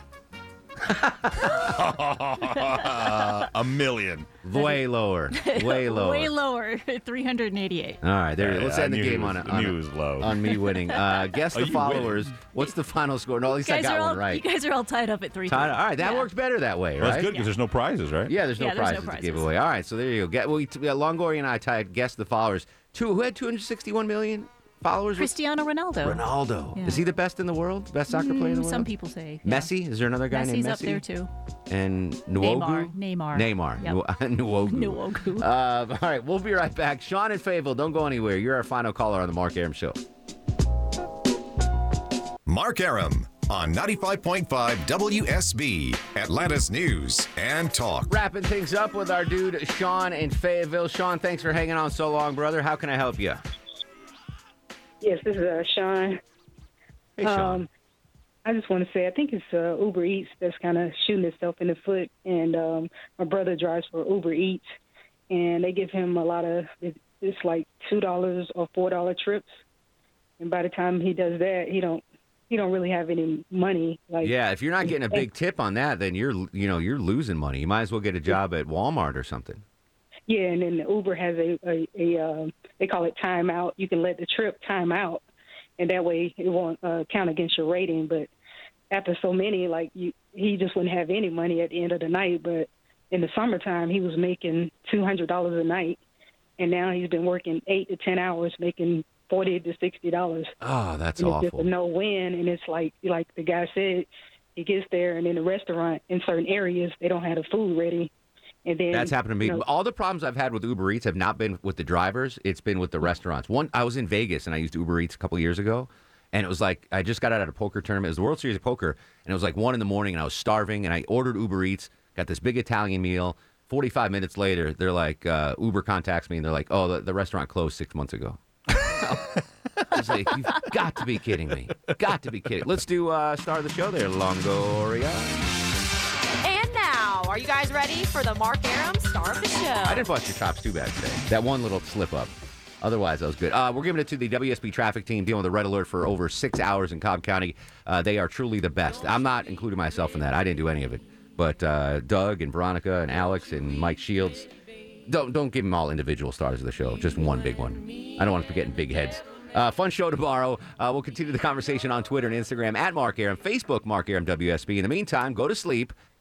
A million. Way lower. Way lower. Way lower. Three hundred and eighty-eight. All right, there. Yeah, let's I end the game was- on, a, I on, knew it was low. on me winning. Uh, guess Are the you followers. What's the final score? No, at least You I guys got are all one right. you guys are all tied up at three. Tied- All right, that Yeah. works better that way, Well, that's good because there's no prizes, right? Yeah, there's no Yeah, there's no prizes to give away. All right, so there you go. Get, we, yeah, Longoria and I tied. Guess the followers. Two. Who had 261 million followers? Cristiano Ronaldo. Ronaldo. Yeah. Is he the best in the world? Best soccer player in the Mm, world? Some people say. yeah. Messi. Is there another guy named Messi's Messi? up there too. And Nwogu? Neymar. Neymar. Neymar. Yep. Nwogu. Nwogu. Uh, all right, we'll be right back. Sean and Fayetteville, don't go anywhere. You're our final caller on the Mark Arum Show. Mark Arum on 95.5 WSB, Atlanta's News and Talk. Wrapping things up with our dude Sean in Fayetteville. Sean, thanks for hanging on so long, brother. How can I help you? Yes, this is uh, Sean. Hey, Sean. Um, I just want to say I think it's uh, Uber Eats that's kind of shooting itself in the foot. And um, my brother drives for Uber Eats, and they give him a lot of it- it's like two dollars or four dollar trips. And by the time he does that, he don't he don't really have any money. Like yeah, if you're not getting a big tip on that, then you're you know you're losing money. You might as well get a job at Walmart or something. Yeah, and then the Uber has a a, a um, they call it timeout. You can let the trip time out, and that way it won't uh, count against your rating. But after so many, like you, he just wouldn't have any money at the end of the night. But in the summertime, he was making two hundred dollars a night, and now he's been working eight to ten hours, making forty to sixty dollars. Oh, that's and awful. no win, and it's like like the guy said, he gets there, and in the restaurant in certain areas they don't have the food ready, and then That's happened to me. you know, All the problems I've had with Uber Eats have not been with the drivers. It's been with the restaurants. One, I was in Vegas and I used Uber Eats a couple years ago, and it was like I just got out of a poker tournament. It was the World Series of Poker, and it was like one in the morning, and I was starving, and I ordered Uber Eats, got this big Italian meal. Forty-five minutes later, they're like, uh, Uber contacts me, and they're like, "Oh, the, the restaurant closed six months ago." I was like, "You've got to be kidding me! Got to be kidding!" Let's do uh, star of the show there, Longoria. Are you guys ready for the Mark Arum star of the show? I didn't bust your chops too bad today. That one little slip up. Otherwise, that was good. Uh, we're giving it to the WSB traffic team dealing with the red alert for over six hours in Cobb County. Uh, they are truly the best. I'm not including myself in that. I didn't do any of it. But uh, Doug and Veronica and Alex and Mike Shields, don't don't give them all individual stars of the show. Just one big one. I don't want to be getting big heads. Uh, fun show tomorrow. Uh, we'll continue the conversation on Twitter and Instagram at Mark Arum, Facebook Mark Arum WSB. In the meantime, go to sleep,